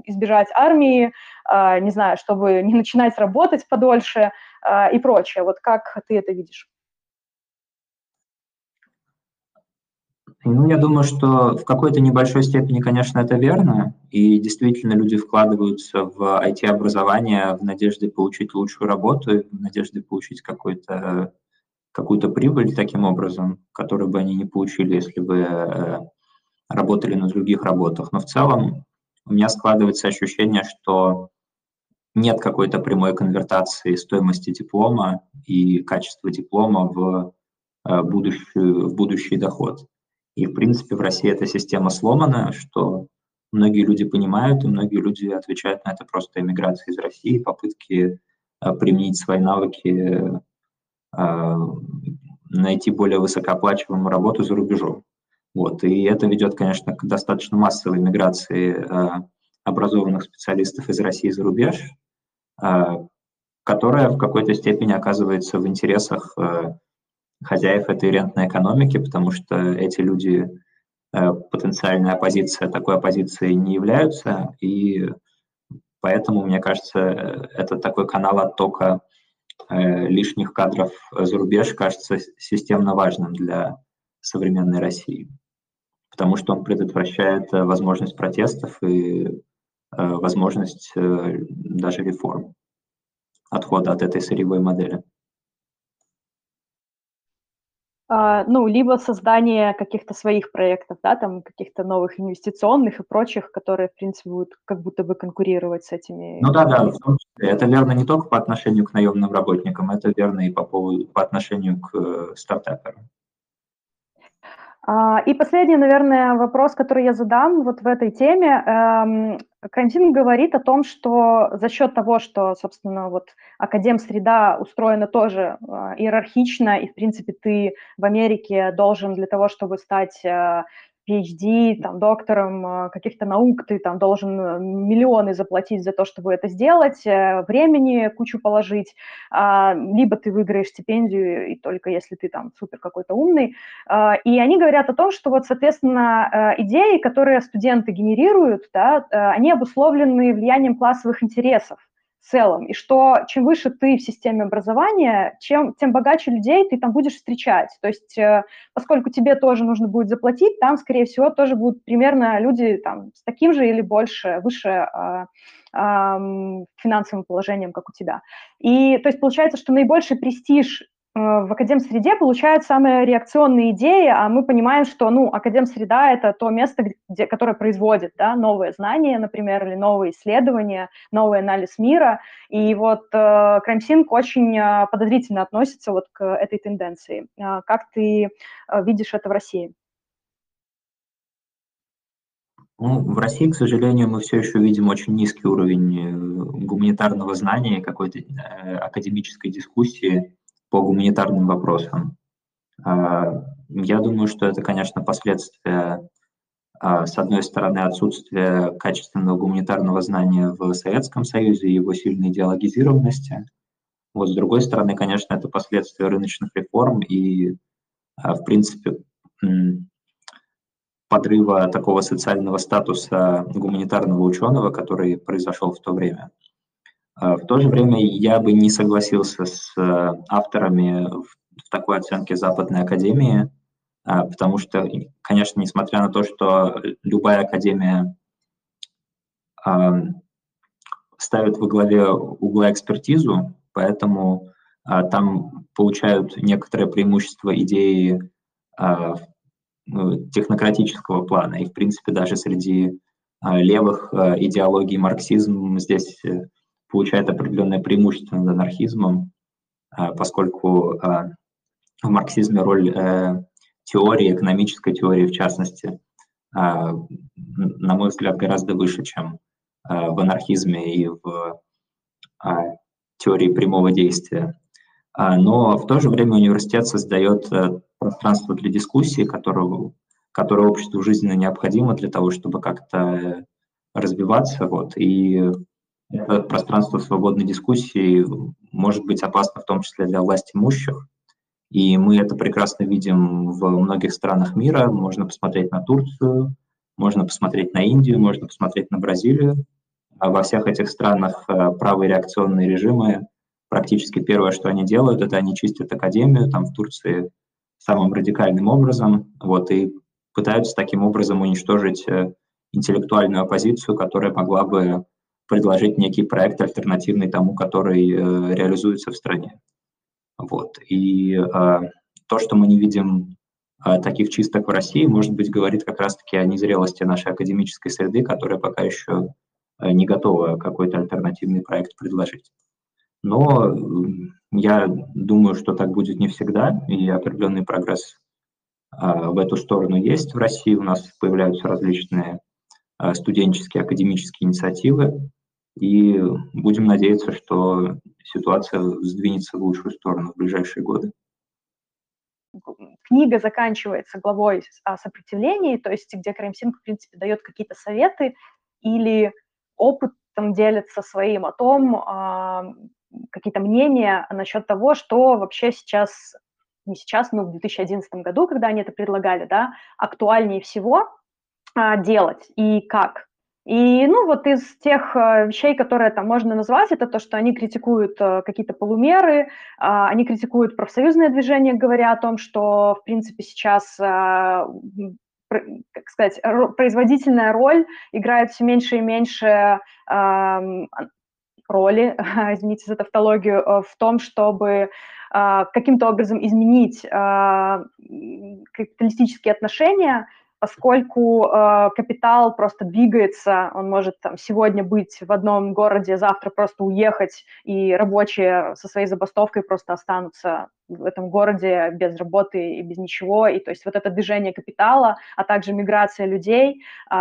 избежать армии, не знаю, чтобы не начинать работать подольше и прочее. Вот как ты это видишь? Ну, я думаю, что в какой-то небольшой степени, конечно, это верно, и действительно люди вкладываются в IT-образование в надежде получить лучшую работу, в надежде получить какой-то какую-то прибыль таким образом, которую бы они не получили, если бы э, работали на других работах. Но в целом у меня складывается ощущение, что нет какой-то прямой конвертации стоимости диплома и качества диплома в, э, будущую, в будущий доход. И, в принципе, в России эта система сломана, что многие люди понимают, и многие люди отвечают на это просто эмиграцией из России, попытки а, применить свои навыки, а, найти более высокооплачиваемую работу за рубежом. Вот. И это ведет, конечно, к достаточно массовой миграции а, образованных специалистов из России за рубеж, которая в какой-то степени оказывается в интересах хозяев этой рентной экономики, потому что эти люди э, потенциальная оппозиция такой оппозицией не являются, и поэтому, мне кажется, это такой канал оттока э, лишних кадров за рубеж кажется системно важным для современной России, потому что он предотвращает э, возможность протестов и возможность даже реформ. отхода от этой сырьевой модели. А, ну, либо создание каких-то своих проектов, да, там каких-то новых инвестиционных и прочих, которые, в принципе, будут как будто бы конкурировать с этими. Ну да, да, в том числе. Это верно не только по отношению к наемным работникам, это верно и по, поводу, по отношению к э, стартаперам. А, и последний, наверное, вопрос, который я задам вот в этой теме. Эм, Карантин говорит о том, что за счет того, что, собственно, вот академ-среда устроена тоже э, иерархично, и, в принципе, ты в Америке должен для того, чтобы стать э, PhD, там, доктором э, каких-то наук, ты там должен э, миллионы заплатить за то, чтобы это сделать, э, времени кучу положить, а, либо ты выиграешь стипендию, и только если ты там супер какой-то умный. А, и они говорят о том, что вот, соответственно, идеи, которые студенты генерируют, да, они обусловлены влиянием классовых интересов в целом, и что чем выше ты в системе образования, чем, тем богаче людей ты там будешь встречать. То есть э, поскольку тебе тоже нужно будет заплатить, там, скорее всего, тоже будут примерно люди там, с таким же или больше, выше э, финансовым положением, как у тебя. И то есть получается, что наибольший престиж в академ-среде получают самые реакционные идеи, а мы понимаем, что, ну, академ-среда – это то место, где, которое производит, да, новые знания, например, или новые исследования, новый анализ мира. И вот э, Крамсинг очень э, подозрительно относится вот к этой тенденции. Э, как ты э, видишь это в России? Ну, в России, к сожалению, мы все еще видим очень низкий уровень э, гуманитарного знания, какой-то э, академической дискуссии по гуманитарным вопросам. А, я думаю, что это, конечно, последствия, а, с одной стороны, отсутствия качественного гуманитарного знания в Советском Союзе и его сильной идеологизированности. Вот, с другой стороны, конечно, это последствия рыночных реформ и, а, в принципе, подрыва такого социального статуса гуманитарного ученого, который произошел в то время. А, в то же время я бы не согласился с э, авторами в такой оценке Западной Академии, а, потому что, конечно, несмотря на то, что любая академия ставит во главе угла экспертизу, поэтому а, там получают некоторое преимущество идеи ну, технократического плана. И, в принципе, даже среди левых идеологий марксизм здесь э, получает определенное преимущество над анархизмом, а, поскольку а, в марксизме роль э, теории, экономической теории в частности, на мой взгляд, гораздо выше, чем в анархизме и в теории прямого действия. Но в то же время университет создает э, пространство для дискуссии, которое, которое обществу жизненно необходимо для того, чтобы как-то э, развиваться. Вот. И это пространство свободной дискуссии может быть опасно в том числе для власти имущих. И мы это прекрасно видим в многих странах мира. Можно посмотреть на Турцию, можно посмотреть на Индию, можно посмотреть на Бразилию. А во всех этих странах э, правые реакционные режимы практически первое, что они делают, это они чистят академию, там в Турции самым радикальным образом, вот, и пытаются таким образом уничтожить э, интеллектуальную оппозицию, которая могла бы предложить некий проект альтернативный тому, который э, реализуется в стране. Вот. И э, то, что мы не видим э, таких чисток в России, может быть, говорит как раз-таки о незрелости нашей академической среды, которая пока еще э, не готова какой-то альтернативный проект предложить. Но я думаю, что так будет не всегда, и определенный прогресс э, в эту сторону есть в России. У нас появляются различные Э, студенческие академические инициативы, и будем надеяться, что ситуация сдвинется в лучшую сторону в ближайшие годы. Книга заканчивается главой о сопротивлении, то есть где Краймсинг, в принципе, дает какие-то советы или опытом делится своим о том, а, какие-то мнения насчет того, что вообще сейчас, не сейчас, но в 2011 году, когда они это предлагали, да, актуальнее всего а, делать и как. И, ну, вот из тех э, вещей, которые там можно назвать, это то, что они критикуют э, какие-то полумеры, а, они критикуют профсоюзное движение, говоря о том, что, в принципе, сейчас а, как сказать, производительная роль играет все меньше и меньше роли, [laughs] извините за тавтологию, в том, чтобы каким-то образом изменить капиталистические отношения – поскольку э, капитал просто двигается, он может там, сегодня быть в одном городе, завтра просто уехать, и рабочие со своей забастовкой просто останутся в этом городе без работы и без ничего. И то есть вот это движение капитала, а также миграция людей, э,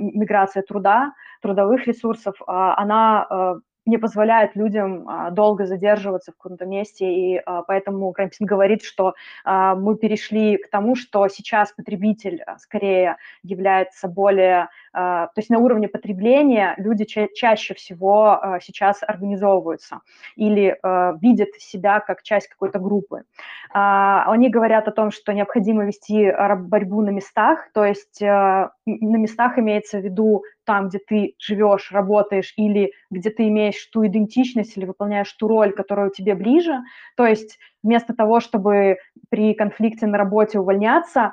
миграция труда, трудовых ресурсов, э, она не позволяет людям а, долго задерживаться в каком-то месте, и а, поэтому Крампин говорит, что а, мы перешли к тому, что сейчас потребитель скорее является более, то есть на уровне потребления люди ча чаще всего сейчас организовываются или видят себя как часть какой-то группы. Они говорят о том, что необходимо вести борьбу на местах, то есть на местах имеется в виду там, где ты живешь, работаешь, или где ты имеешь ту идентичность или выполняешь ту роль, которая тебе ближе. То есть вместо того, чтобы при конфликте на работе увольняться, а,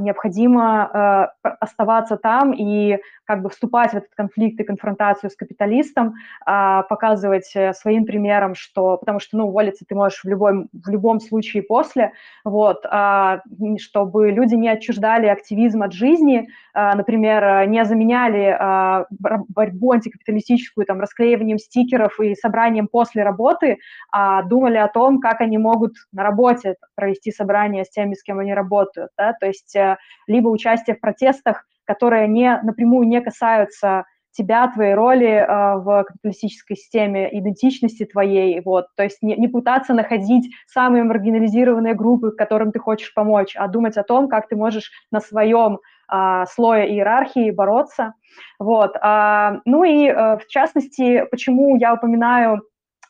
необходимо э, оставаться там и как бы вступать в этот конфликт и конфронтацию с капиталистом, а, показывать э, своим примером, что, потому что, ну, уволиться ты можешь в любом, в любом случае после, вот, а, чтобы люди не отчуждали активизм от жизни, например, не заменяли борьбу антикапиталистическую там расклеиванием стикеров и собранием после работы, а думали о том, как они могут на работе провести собрание с теми, с кем они работают, да, то есть э, либо участие в протестах, которые не, напрямую не касаются тебя, твоей роли э, в капиталистической системе, идентичности твоей, вот, то есть не, не пытаться находить самые маргинализированные группы, которым ты хочешь помочь, а думать о том, как ты можешь на своем э, слое иерархии бороться, вот, э, ну и э, в частности, почему я упоминаю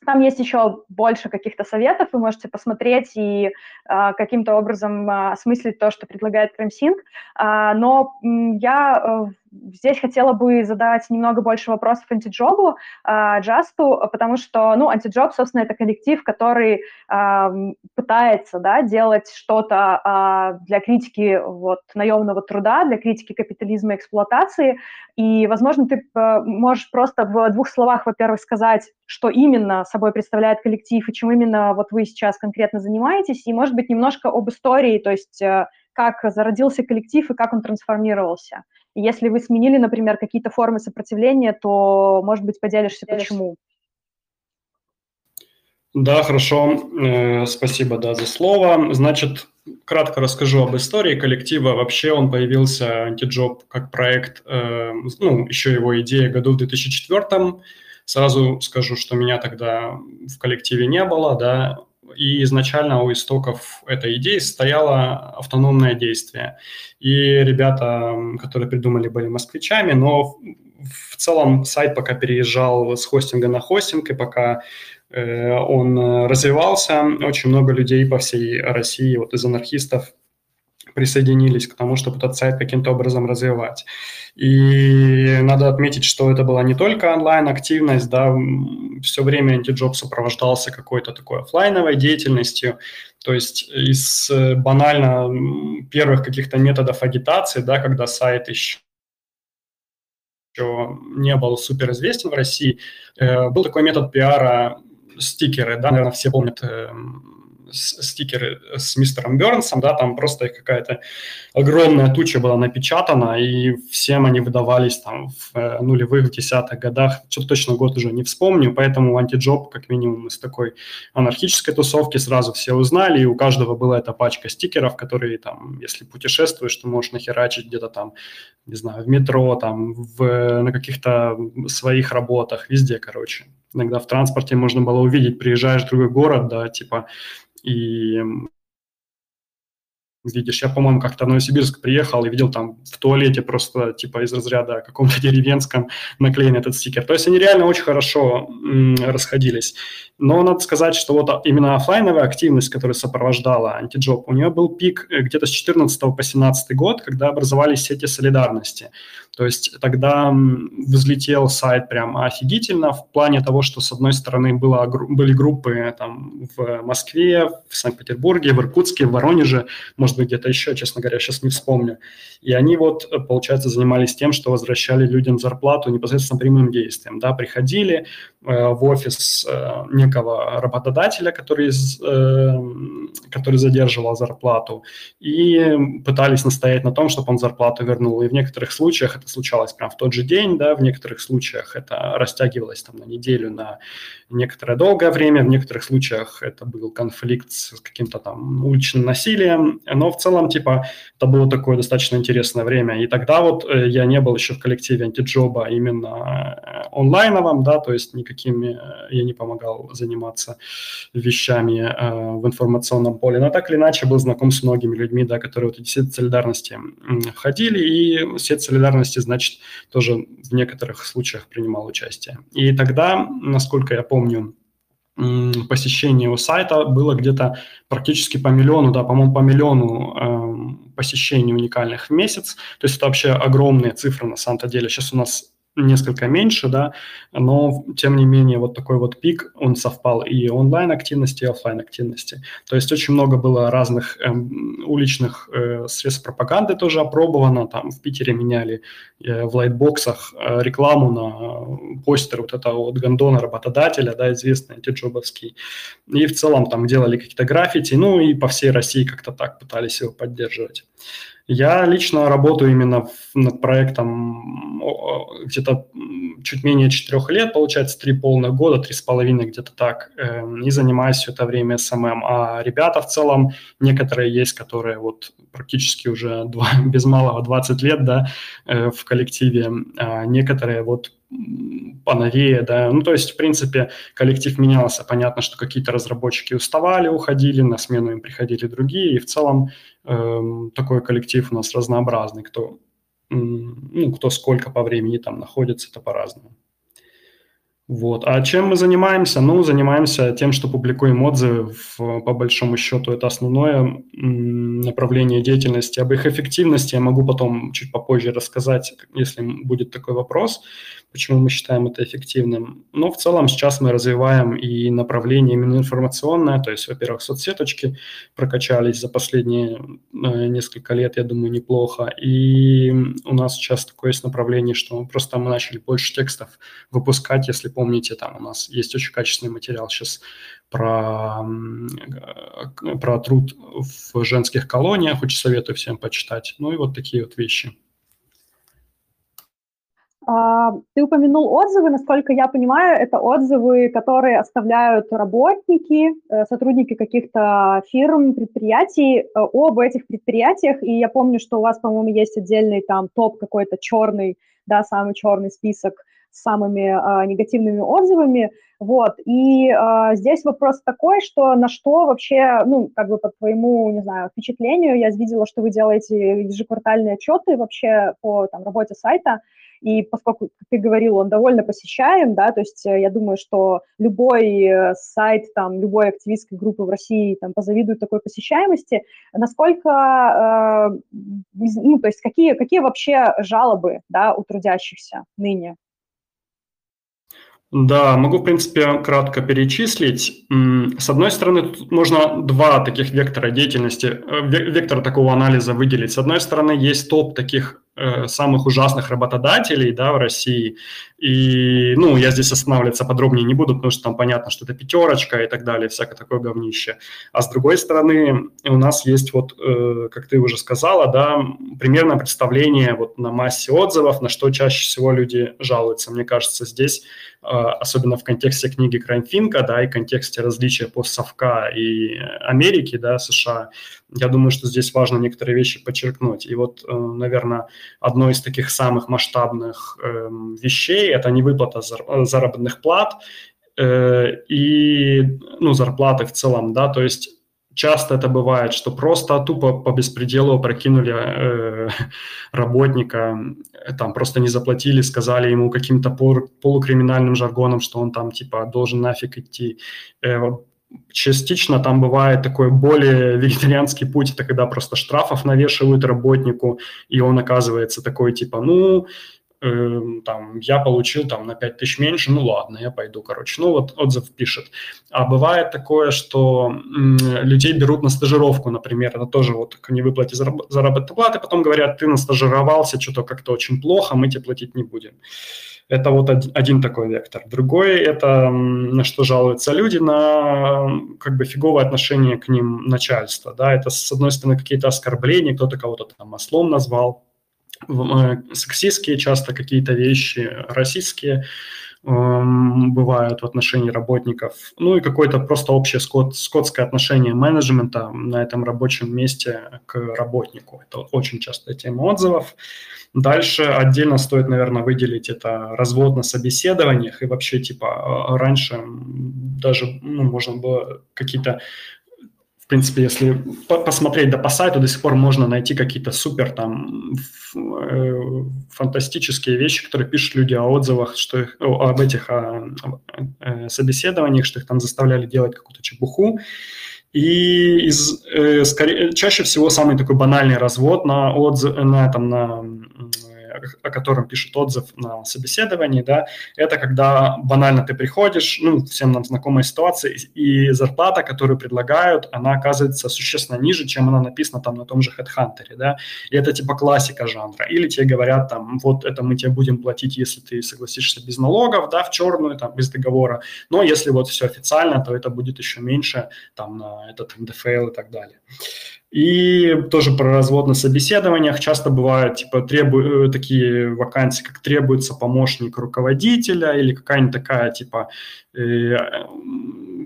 там есть еще больше каких-то советов, вы можете посмотреть и э, каким-то образом э, осмыслить то, что предлагает Кремсинг. Э, но я здесь хотела бы задать немного больше вопросов антиджобу, э, Джасту, потому что, ну, антиджоб, собственно, это коллектив, который э, пытается, да, делать что-то э, для критики вот наемного труда, для критики капитализма и эксплуатации, и, возможно, ты э, можешь просто в двух словах, во-первых, сказать, что именно собой представляет коллектив и чем именно вот вы сейчас конкретно занимаетесь, и, может быть, немножко об истории, то есть э, как зародился коллектив и как он трансформировался. Если вы сменили, например, какие-то формы сопротивления, то, может быть, поделишься, почему. Да, хорошо. Э, спасибо, да, за слово. Значит, кратко расскажу об истории коллектива. Вообще он появился, антиджоб, как проект, э, ну, еще его идея году в 2004 Сразу скажу, что меня тогда в коллективе не было, да, и изначально у истоков этой идеи стояло автономное действие. И ребята, которые придумали, были москвичами, но в целом сайт пока переезжал с хостинга на хостинг, и пока э, он развивался, очень много людей по всей России, вот из анархистов, присоединились к тому, чтобы этот сайт каким-то образом развивать. И надо отметить, что это была не только онлайн-активность, да, все время антиджоб сопровождался какой-то такой офлайновой деятельностью, то есть из э, банально первых каких-то методов агитации, да, когда сайт еще не был суперизвестен в России, э, был такой метод пиара стикеры, да, наверное, все помнят стикеры с мистером Бернсом, да, там просто какая-то огромная туча была напечатана, и всем они выдавались там в э, нулевых, в десятых годах, что-то точно год уже не вспомню, поэтому антиджоб, как минимум, из такой анархической тусовки сразу все узнали, и у каждого была эта пачка стикеров, которые там, если путешествуешь, ты можешь нахерачить где-то там, не знаю, в метро, там, в, на каких-то своих работах, везде, короче. Иногда в транспорте можно было увидеть, приезжаешь в другой город, да, типа и видишь, я, по-моему, как-то в Новосибирск приехал и видел там в туалете просто типа из разряда [laughs] каком-то деревенском наклеен этот стикер. То есть они реально очень хорошо м, расходились. Но надо сказать, что вот именно офлайновая активность, которая сопровождала антиджоп, у нее был пик э, где-то с 14 по 17 год, когда образовались сети солидарности. То есть тогда взлетел сайт прям офигительно в плане того, что с одной стороны было, были группы там в Москве, в Санкт-Петербурге, в Иркутске, в Воронеже, может быть, где-то еще, честно говоря, сейчас не вспомню. И они вот, получается, занимались тем, что возвращали людям зарплату непосредственно прямым действием. Да, приходили э, в офис э, некого работодателя, который, э, который задерживал зарплату, и пытались настоять на том, чтобы он зарплату вернул. И в некоторых случаях это случалось прямо в тот же день, да, в некоторых случаях это растягивалось там на неделю, на некоторое долгое время, в некоторых случаях это был конфликт с каким-то там уличным насилием, но в целом, типа, это было такое достаточно интересное время. И тогда вот э, я не был еще в коллективе антиджоба именно э, онлайновом, да, то есть никакими э, я не помогал заниматься вещами в информационном поле, но так или иначе был знаком с многими людьми, да, которые вот эти сети солидарности входили, и сеть солидарности, значит, тоже в некоторых случаях принимал участие. И тогда, насколько я помню, посещение у сайта было где-то практически по миллиону, да, по-моему, по миллиону э, посещений уникальных в месяц. То есть это вообще огромные цифры на самом-то деле. Сейчас у нас несколько меньше, да, но тем не менее вот такой вот пик, он совпал и онлайн активности, и офлайн активности. То есть очень много было разных э, уличных э, средств пропаганды тоже опробовано, там в Питере меняли э, в лайтбоксах э, рекламу на постер вот этого вот гондона работодателя, да, известный антиджобовский, и в целом там делали какие-то граффити, ну и по всей России как-то так пытались его поддерживать. Я лично работаю именно над проектом где-то чуть менее четырех лет, получается, три полных года, три с половиной где-то так, эм, и занимаюсь все это время SMM. А ребята в целом, некоторые есть, которые вот практически уже [laughs] два, без малого 20 лет, да, э, в коллективе, а некоторые вот поновее, да, ну, то есть, в принципе, коллектив менялся, понятно, что какие-то разработчики уставали, уходили, на смену им приходили другие, и в целом такой коллектив у нас разнообразный, кто, ну, кто сколько по времени там находится, это по-разному. Вот. А чем мы занимаемся? Ну, занимаемся тем, что публикуем отзывы. В, по большому счету, это основное направление деятельности. Об их эффективности я могу потом чуть попозже рассказать, если будет такой вопрос почему мы считаем это эффективным. Но в целом сейчас мы развиваем и направление именно информационное, то есть, во-первых, соцсеточки прокачались за последние э, несколько лет, я думаю, неплохо. И у нас сейчас такое есть направление, что просто мы начали больше текстов выпускать, если помните, там у нас есть очень качественный материал сейчас про, э, про труд в женских колониях, очень советую всем почитать. Ну и вот такие вот вещи. А, ты упомянул отзывы, насколько я понимаю, это отзывы, которые оставляют работники, э, сотрудники каких-то фирм, предприятий э, об этих предприятиях. И я помню, что у вас, по-моему, есть отдельный там топ какой-то черный, да, самый черный список с самыми а, негативными отзывами. Вот, и а, здесь вопрос такой, что на что вообще, ну, как бы по твоему, не знаю, впечатлению, я видела, что вы делаете ежеквартальные отчеты вообще по там, работе сайта, и поскольку, как ты говорил, он довольно посещаем, да, то есть э, я думаю, что любой э, сайт, там, любой активистской группы в России там позавидует такой посещаемости, насколько, э, ну, то есть какие, какие вообще жалобы, да, у трудящихся ныне? Да, могу, в принципе, кратко перечислить. С одной стороны, тут можно два таких вектора деятельности, вектора такого анализа выделить. С одной стороны, есть топ таких Э, самых ужасных работодателей да, в России. И, ну, я здесь останавливаться подробнее не буду, потому что там понятно, что это пятерочка и так далее, всякое такое говнище. А с другой стороны, у нас есть вот, э, как ты уже сказала, да, примерное представление вот на массе отзывов, на что чаще всего люди жалуются. Мне кажется, здесь, э, особенно в контексте книги Краймфинка, да, и контексте различия постсовка и Америки, да, США, я думаю, что здесь важно некоторые вещи подчеркнуть. И вот, э, наверное, одно из таких самых масштабных эм, вещей – это невыплата заработных плат э, и ну, зарплаты в целом, да, то есть часто это бывает, что просто тупо по беспределу прокинули э, [laughs] работника, там просто не заплатили, сказали ему каким-то полукриминальным жаргоном, что он там типа должен нафиг идти. Э, частично там бывает такой более [laughs] вегетарианский путь, это когда просто штрафов навешивают работнику, и он оказывается такой типа, ну, э, там, я получил там на 5 тысяч меньше, ну ладно, я пойду, короче. Ну вот отзыв пишет. А бывает такое, что м, людей берут на стажировку, например, это тоже вот к невыплате заработной платы, потом говорят, ты настажировался, что-то как-то очень плохо, мы тебе платить не будем. Это вот один такой вектор. Другой – это на что жалуются люди, на как бы фиговое отношение к ним начальства. Да? Это, с одной стороны, какие-то оскорбления, кто-то кого-то там ослом назвал, э, сексистские часто какие-то вещи, расистские эм, бывают в отношении работников, ну и какое-то просто общее скот, скотское отношение менеджмента на этом рабочем месте к работнику. Это очень частая тема отзывов. Дальше отдельно стоит, наверное, выделить это развод на собеседованиях и вообще, типа, а, раньше даже, ну, можно было какие-то в принципе, если посмотреть да по сайту, до сих пор можно найти какие-то супер там э, фантастические вещи, которые пишут люди о отзывах, что их, об этих о, о, о собеседованиях, что их там заставляли делать какую-то чепуху. И из, э, скорее, чаще всего самый такой банальный развод на, отзыв, на, там, на о котором пишут отзыв на собеседовании, да, это когда банально ты приходишь, ну, всем нам знакомая ситуация, и зарплата, которую предлагают, она оказывается существенно ниже, чем она написана там на том же HeadHunter, да, и это типа классика жанра. Или тебе говорят там, вот это мы тебе будем платить, если ты согласишься без налогов, да, в черную, там, без договора, но если вот все официально, то это будет еще меньше, там, на этот НДФЛ и так далее. И тоже про развод на собеседованиях. Часто бывают типа требу... Э, такие вакансии, как требуется помощник руководителя или какая-нибудь такая типа э,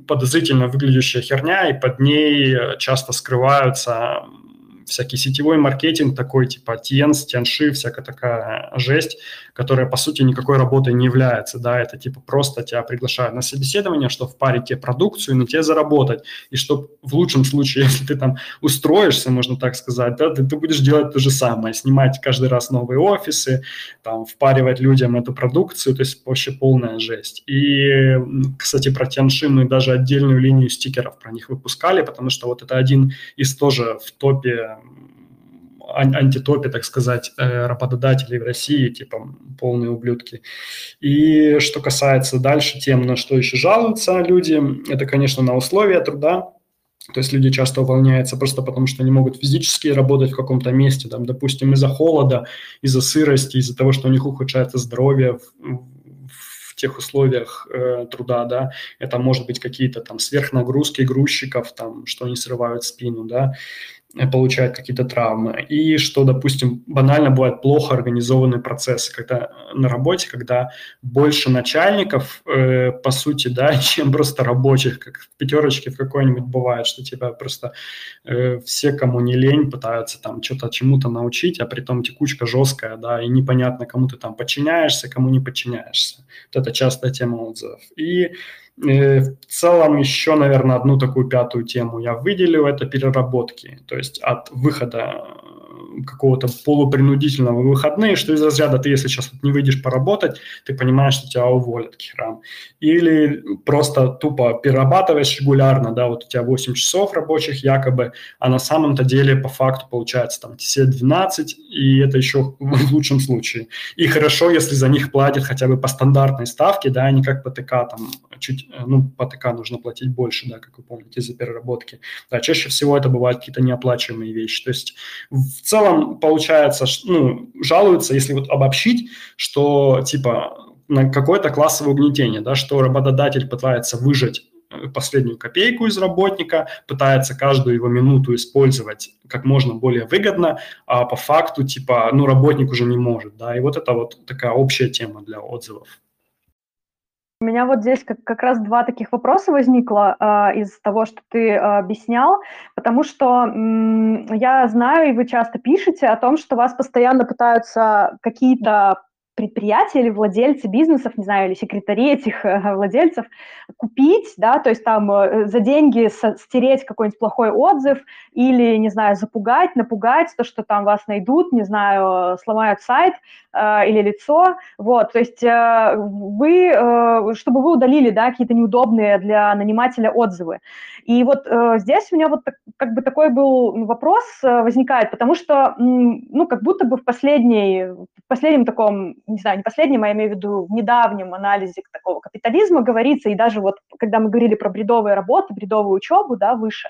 подозрительно выглядящая херня, и под ней часто скрываются всякий сетевой маркетинг такой, типа Тенс, Тянши, всякая такая жесть, которая, по сути, никакой работой не является, да, это типа просто тебя приглашают на собеседование, что в паре тебе продукцию, на тебе заработать, и что в лучшем случае, [laughs] если ты там устроишься, можно так сказать, да, ты, ты будешь делать то же самое, снимать каждый раз новые офисы, там, впаривать людям эту продукцию, то есть вообще полная жесть. И, кстати, про Тянши мы даже отдельную линию стикеров про них выпускали, потому что вот это один из тоже в топе антитопе, так сказать, э, работодателей в России, типа полные ублюдки. И что касается дальше тем, на что еще жалуются люди, это, конечно, на условия труда, то есть люди часто увольняются просто потому, что не могут физически работать в каком-то месте, там, допустим, из-за холода, из-за сырости, из-за того, что у них ухудшается здоровье в, тех условиях э, труда, да, это может быть какие-то там сверхнагрузки грузчиков, там, что они срывают спину, да, получают какие-то травмы, и что, допустим, банально бывает плохо организованные процессы, когда на работе, когда больше начальников, э, по сути, да, [laughs] чем просто рабочих, как в пятерочке в какой-нибудь бывает, что тебя просто э, все, кому не лень, пытаются там что-то чему-то научить, а при том текучка жесткая, да, и непонятно, кому ты там подчиняешься, кому не подчиняешься. Вот это частая тема отзывов. И Э, в целом еще, наверное, одну такую пятую тему я выделил, это переработки. То есть от выхода какого-то полупринудительного выходные, что из разряда ты, если сейчас вот не выйдешь поработать, ты понимаешь, что тебя уволят к херам. Или просто тупо перерабатываешь регулярно, да, вот у тебя 8 часов рабочих якобы, а на самом-то деле по факту получается там все 12, и это еще в лучшем случае. И хорошо, если за них платят хотя бы по стандартной ставке, да, а не как по ТК там чуть, ну, по ТК нужно платить больше, да, как вы помните, за переработки. Да, чаще всего это бывают какие-то неоплачиваемые вещи. То есть в целом получается, ну, жалуются, если вот обобщить, что типа на какое-то классовое угнетение, да, что работодатель пытается выжать э, последнюю копейку из работника, пытается каждую его минуту использовать как можно более выгодно, а по факту, типа, ну, работник уже не может, да, и вот это вот такая общая тема для отзывов. У меня вот здесь как, как раз два таких вопроса возникло э, из того, что ты э, объяснял, потому что э, я знаю, и вы часто пишете о том, что вас постоянно пытаются какие-то предприятия или владельцы бизнесов, не знаю, или секретари этих э, владельцев купить, да, то есть там э, за деньги стереть какой-нибудь плохой отзыв или, не знаю, запугать, напугать, то, что там вас найдут, не знаю, сломают сайт э, или лицо, вот, то есть э, вы, э, чтобы вы удалили, да, какие-то неудобные для нанимателя отзывы. И вот э, здесь у меня вот так, как бы такой был вопрос э, возникает, потому что, ну, как будто бы в последней, в последнем таком не знаю, не последнем, а я имею в виду в недавнем анализе такого капитализма говорится, и даже вот когда мы говорили про бредовые работы, бредовую учебу, да, выше,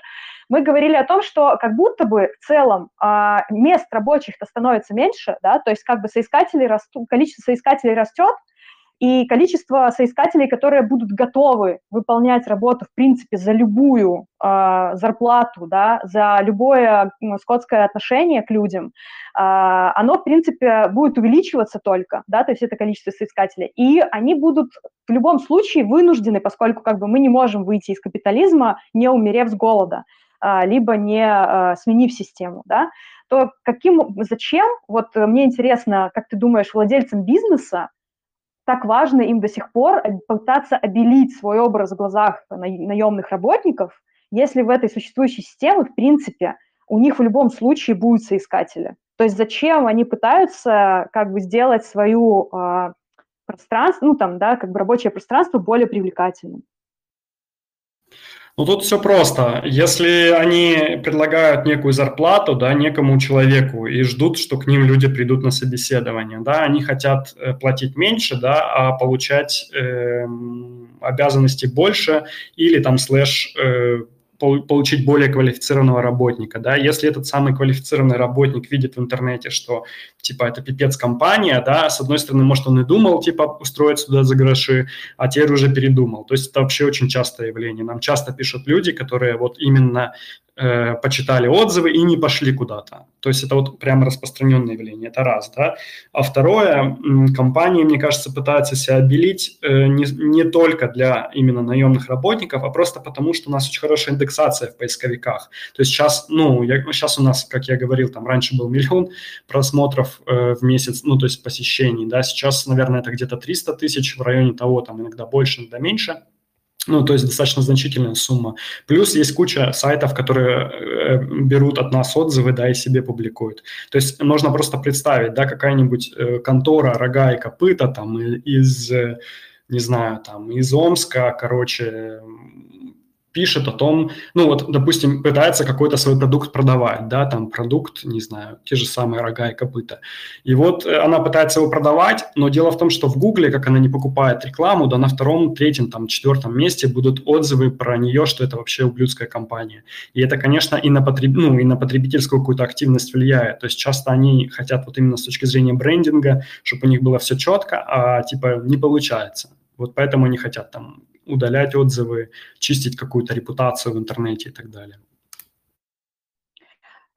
мы говорили о том, что как будто бы в целом а, мест рабочих-то становится меньше, да, то есть как бы соискателей растут, количество соискателей растет, и количество соискателей, которые будут готовы выполнять работу, в принципе, за любую э, зарплату, да, за любое ну, скотское отношение к людям, э, оно, в принципе, будет увеличиваться только, да, то есть это количество соискателей. И они будут в любом случае вынуждены, поскольку как бы мы не можем выйти из капитализма, не умерев с голода, э, либо не сменив систему, да, то каким, зачем, вот мне интересно, как ты думаешь, владельцам бизнеса, так важно им до сих пор пытаться обелить свой образ в глазах наемных работников, если в этой существующей системе, в принципе, у них в любом случае будут соискатели. То есть зачем они пытаются как бы сделать свою э, пространство, ну там, да, как бы рабочее пространство более привлекательным? Ну, тут все просто. Если они предлагают некую зарплату, да, некому человеку и ждут, что к ним люди придут на собеседование, да, они хотят э, платить меньше, да, а получать э, обязанности больше или там слэш э, получить более квалифицированного работника, да, если этот самый квалифицированный работник видит в интернете, что, типа, это пипец компания, да, с одной стороны, может, он и думал, типа, устроить сюда за гроши, а теперь уже передумал. То есть это вообще очень частое явление. Нам часто пишут люди, которые вот именно э, почитали отзывы и не пошли куда-то. То есть это вот прямо распространенное явление, это раз, да. А второе, компании, мне кажется, пытаются себя обелить э, не, не только для именно наемных работников, а просто потому, что у нас очень хорошая индексация в поисковиках. То есть сейчас, ну, я, сейчас у нас, как я говорил, там раньше был миллион просмотров э, в месяц, ну, то есть посещений, да, сейчас, наверное, это где-то 300 тысяч в районе того, там иногда больше, иногда меньше – ну, то есть достаточно значительная сумма. Плюс есть куча сайтов, которые э, берут от нас отзывы, да, и себе публикуют. То есть можно просто представить, да, какая-нибудь э, контора рога и копыта там из, э, не знаю, там из Омска, короче, пишет о том, ну вот, допустим, пытается какой-то свой продукт продавать, да, там продукт, не знаю, те же самые рога и копыта. И вот э, она пытается его продавать, но дело в том, что в Гугле, как она не покупает рекламу, да на втором, третьем, там, четвертом месте будут отзывы про нее, что это вообще ублюдская компания. И это, конечно, и на, потреб... ну, и на потребительскую какую-то активность влияет. То есть часто они хотят вот именно с точки зрения брендинга, чтобы у них было все четко, а типа не получается. Вот поэтому они хотят там удалять отзывы, чистить какую-то репутацию в интернете и так далее.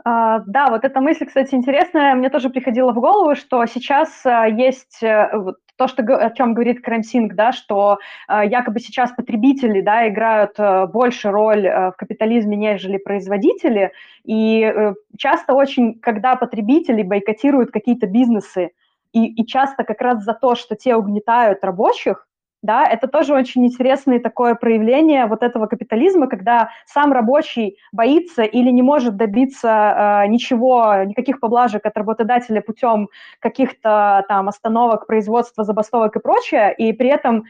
Uh, да, вот эта мысль, кстати, интересная. Мне тоже приходила в голову, что сейчас uh, есть uh, вот, то, что, о чем говорит Кремсинг, да, что якобы сейчас потребители да, играют больше роль в капитализме, нежели производители. И часто очень, когда потребители бойкотируют какие-то бизнесы, и, и часто как раз за то, что те угнетают рабочих, да, это тоже очень интересное такое проявление вот этого капитализма, когда сам рабочий боится или не может добиться э, ничего, никаких поблажек от работодателя путем каких-то там остановок, производства, забастовок и прочее, и при этом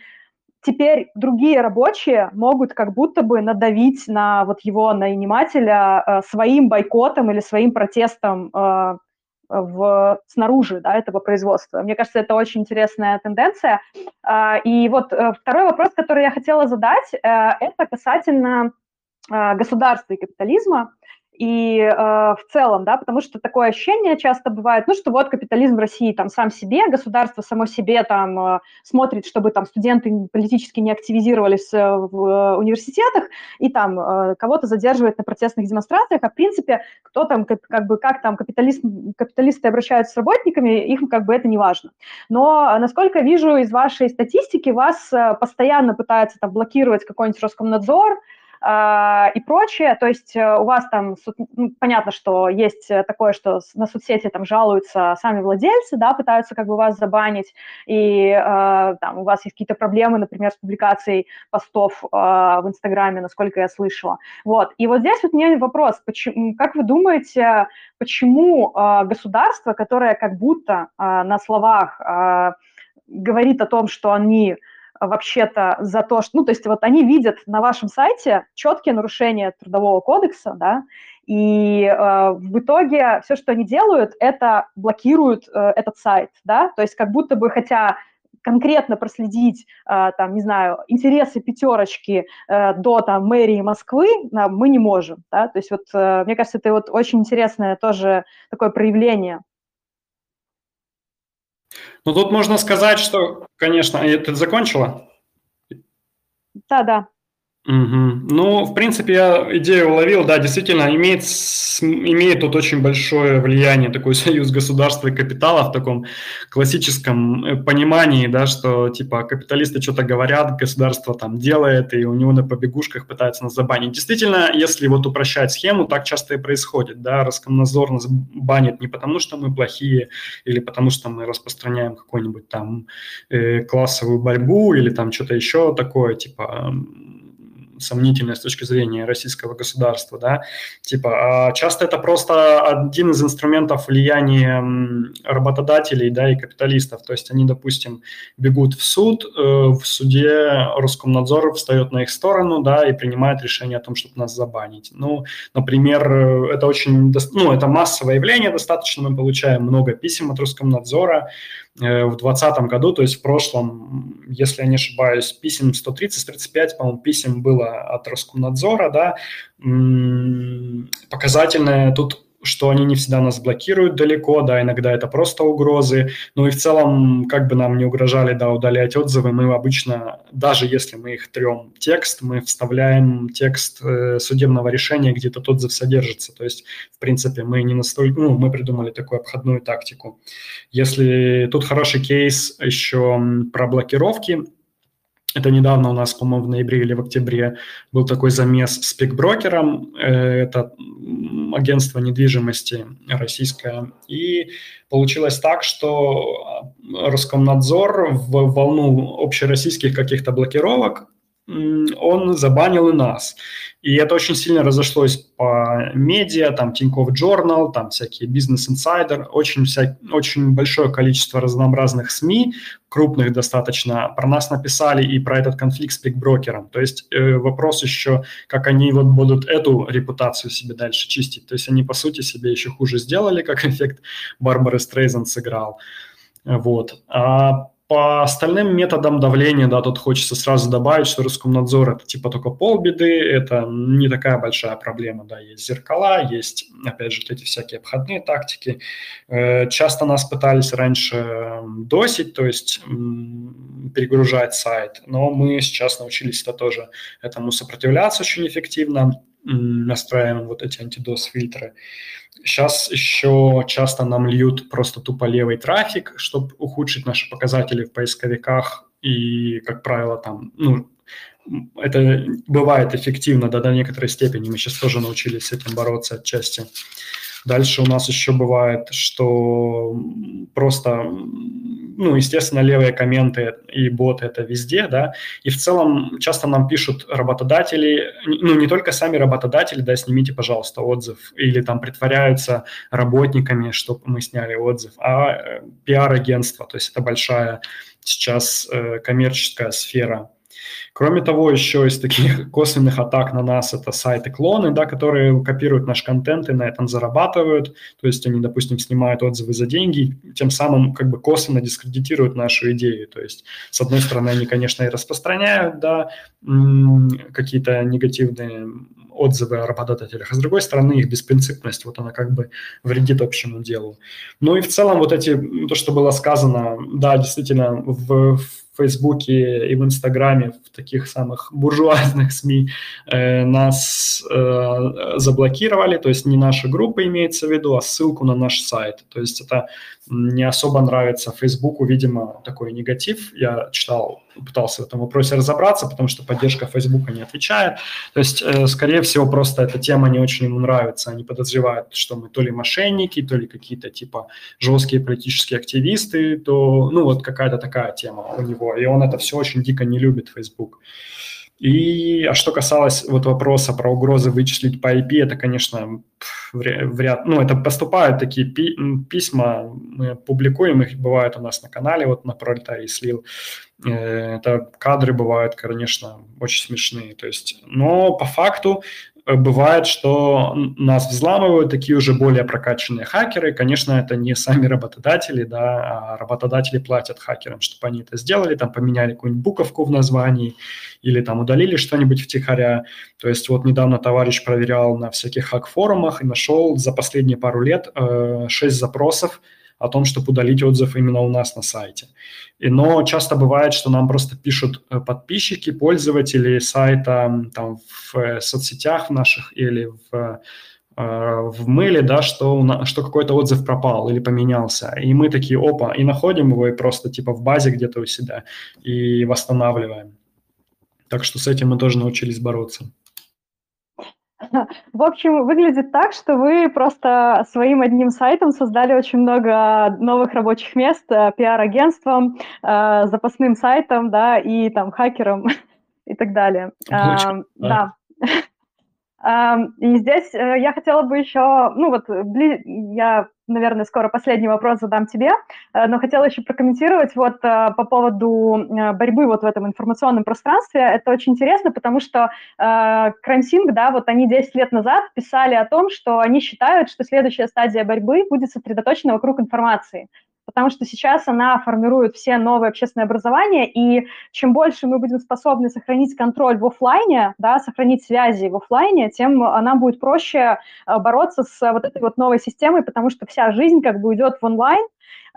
теперь другие рабочие могут как будто бы надавить на вот его нанимателя э, своим бойкотом или своим протестом э, в, снаружи да, этого производства. Мне кажется, это очень интересная тенденция. А, и вот э, второй вопрос, который я хотела задать, э, это касательно э, государства и капитализма и э, в целом, да, потому что такое ощущение часто бывает, ну, что вот капитализм в России там сам себе, государство само себе там э, смотрит, чтобы там студенты политически не активизировались э, в э, университетах и там э, кого-то задерживает на протестных демонстрациях, а в принципе, кто там, как, как бы, как там капиталист, капиталисты обращаются с работниками, их как бы это не важно. Но, насколько вижу из вашей статистики, вас э, постоянно пытаются там блокировать какой-нибудь Роскомнадзор, э, и прочее. То есть э, у вас там, ну, понятно, что есть такое, что на соцсети там жалуются сами владельцы, да, пытаются как бы вас забанить, и э, там у вас есть какие-то проблемы, например, с публикацией постов э, в Инстаграме, насколько я слышала. Вот. И вот здесь вот у меня вопрос, почему, как вы думаете, почему э, государство, которое как будто э, на словах э, говорит о том, что они вообще-то за то, что, ну, то есть вот они видят на вашем сайте четкие нарушения трудового кодекса, да, и э, в итоге все, что они делают, это блокируют э, этот сайт, да, то есть как будто бы, хотя конкретно проследить, э, там, не знаю, интересы пятерочки э, до там мэрии Москвы э, мы не можем, да, то есть вот э, мне кажется, это вот очень интересное тоже такое проявление ну, тут можно сказать, что, конечно, ты закончила? Да, да. Угу. Ну, в принципе, я идею уловил, да, действительно, имеет, имеет тут очень большое влияние такой [laughs] союз государства и капитала в таком классическом э, понимании, да, что, типа, капиталисты что-то говорят, государство там делает, и у него на побегушках пытается нас забанить. Действительно, если вот упрощать схему, так часто и происходит, да, Роскомнадзор нас банит не потому, что мы плохие, или потому, что мы распространяем какую-нибудь там э, классовую борьбу, или там что-то еще такое, типа сомнительное с точки зрения российского государства, да, типа, а часто это просто один из инструментов влияния работодателей, да, и капиталистов, то есть они, допустим, бегут в суд, э, в суде Роскомнадзор встает на их сторону, да, и принимает решение о том, чтобы нас забанить. Ну, например, это очень, ну, это массовое явление достаточно, мы получаем много писем от Роскомнадзора, Э, в 2020 году, то есть в прошлом, если я не ошибаюсь, писем 130-135, по-моему, писем было от Роскомнадзора, да, показательное тут что они не всегда нас блокируют далеко, да, иногда это просто угрозы, ну и в целом, как бы нам не угрожали, да, удалять отзывы, мы обычно, даже если мы их трем текст, мы вставляем текст э, судебного решения, где этот отзыв содержится, то есть, в принципе, мы не настолько, ну, мы придумали такую обходную тактику. Если тут хороший кейс еще про блокировки, это недавно у нас, по-моему, в ноябре или в октябре был такой замес с пикброкером. Э, это агентство недвижимости российское. И получилось так, что Роскомнадзор в волну общероссийских каких-то блокировок он забанил и нас. И это очень сильно разошлось по медиа, там Тинькофф Journal, там всякие Business Insider, очень, вся, очень большое количество разнообразных СМИ, крупных достаточно, про нас написали и про этот конфликт с пикброкером. То есть э, вопрос еще, как они вот будут эту репутацию себе дальше чистить. То есть они, по сути, себе еще хуже сделали, как эффект Барбары Стрейзен сыграл. Вот. А по остальным методам давления, да, тут хочется сразу добавить, что Роскомнадзор это типа только полбеды, это не такая большая проблема, да, есть зеркала, есть, опять же, эти всякие обходные тактики. Э, часто нас пытались раньше досить, то есть перегружать сайт, но мы сейчас научились это тоже этому сопротивляться очень эффективно, настраиваем вот эти антидос-фильтры. Сейчас еще часто нам льют просто тупо левый трафик, чтобы ухудшить наши показатели в поисковиках. И, как правило, там, ну, это бывает эффективно, да, до некоторой степени. Мы сейчас тоже научились с этим бороться отчасти. Дальше у нас еще бывает, что просто, ну, естественно, левые комменты и боты это везде, да, и в целом часто нам пишут работодатели, ну, не только сами работодатели, да, снимите, пожалуйста, отзыв, или там притворяются работниками, чтобы мы сняли отзыв, а э, пиар-агентство, то есть это большая сейчас э, коммерческая сфера Кроме того, еще из таких [laughs] косвенных атак на нас это сайты-клоны, да, которые копируют наш контент и на этом зарабатывают. То есть они, допустим, снимают отзывы за деньги, тем самым как бы косвенно дискредитируют нашу идею. То есть, с одной стороны, они, конечно, и распространяют да, какие-то негативные отзывы о работодателях, а с другой стороны их беспринципность, вот она как бы вредит общему делу. Ну и в целом вот эти, то, что было сказано, да, действительно, в, в Фейсбуке и в Инстаграме, в таких самых буржуазных СМИ э, нас э, заблокировали, то есть не наша группа имеется в виду, а ссылку на наш сайт. То есть это не особо нравится Фейсбуку, видимо, такой негатив. Я читал пытался в этом вопросе разобраться, потому что поддержка Фейсбука не отвечает. То есть, э, скорее всего, просто эта тема не очень ему нравится. Они подозревают, что мы то ли мошенники, то ли какие-то типа жесткие политические активисты, то, ну, вот какая-то такая тема у него. И он это все очень дико не любит, Facebook. И, а что касалось вот вопроса про угрозы вычислить по IP, это, конечно, вряд, ну, это поступают такие пи письма, мы публикуем их, бывают у нас на канале, вот на пролетарии слил. Э, это кадры бывают, конечно, очень смешные. То есть, но по факту бывает, что нас взламывают такие уже более прокачанные хакеры. Конечно, это не сами работодатели, да, а работодатели платят хакерам, чтобы они это сделали, там поменяли какую-нибудь буковку в названии или там удалили что-нибудь втихаря. То есть вот недавно товарищ проверял на всяких хак-форумах и нашел за последние пару лет э, 6 запросов о том, чтобы удалить отзыв именно у нас на сайте. И, но часто бывает, что нам просто пишут э, подписчики, пользователи сайта там, в э, соцсетях наших или в э, в мейле, да, что, что какой-то отзыв пропал или поменялся. И мы такие, опа, и находим его и просто типа в базе где-то у себя и восстанавливаем. Так что с этим мы тоже научились бороться. В общем, выглядит так, что вы просто своим одним сайтом создали очень много новых рабочих мест, э, пиар-агентством, э, запасным сайтом, да, и там хакером [laughs] и так далее. Очень, а, да. [laughs] И здесь э, я хотела бы еще, ну вот, я, наверное, скоро последний вопрос задам тебе, э, но хотела еще прокомментировать вот э, по поводу борьбы вот в этом информационном пространстве. Это очень интересно, потому что Крамсинг, да, вот они 10 лет назад писали о том, что они считают, что следующая стадия борьбы будет сосредоточена вокруг информации потому что сейчас она формирует все новые общественные образования, и чем больше мы будем способны сохранить контроль в офлайне, да, сохранить связи в офлайне, тем нам будет проще э, бороться с вот этой вот новой системой, потому что вся жизнь как бы уйдет в онлайн,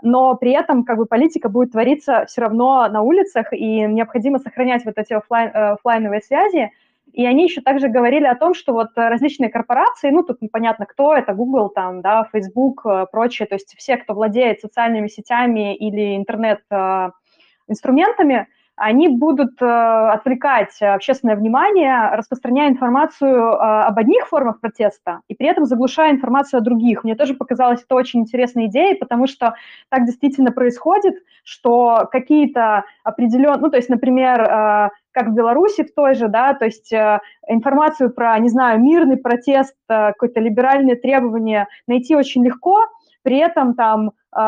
но при этом как бы политика будет твориться все равно на улицах, и необходимо сохранять вот эти офлайн, э, офлайновые связи, и они еще также говорили о том, что вот различные корпорации, ну, тут непонятно кто, это Google, там, да, Facebook, э, прочее, то есть все, кто владеет социальными сетями или интернет-инструментами, они будут э, отвлекать общественное внимание, распространяя информацию э, об одних формах протеста и при этом заглушая информацию о других. Мне тоже показалось это очень интересной идеей, потому что так действительно происходит, что какие-то определенные, ну, то есть, например, э, как в Беларуси в той же, да, то есть э, информацию про, не знаю, мирный протест, э, какое-то либеральное требование найти очень легко, при этом там э,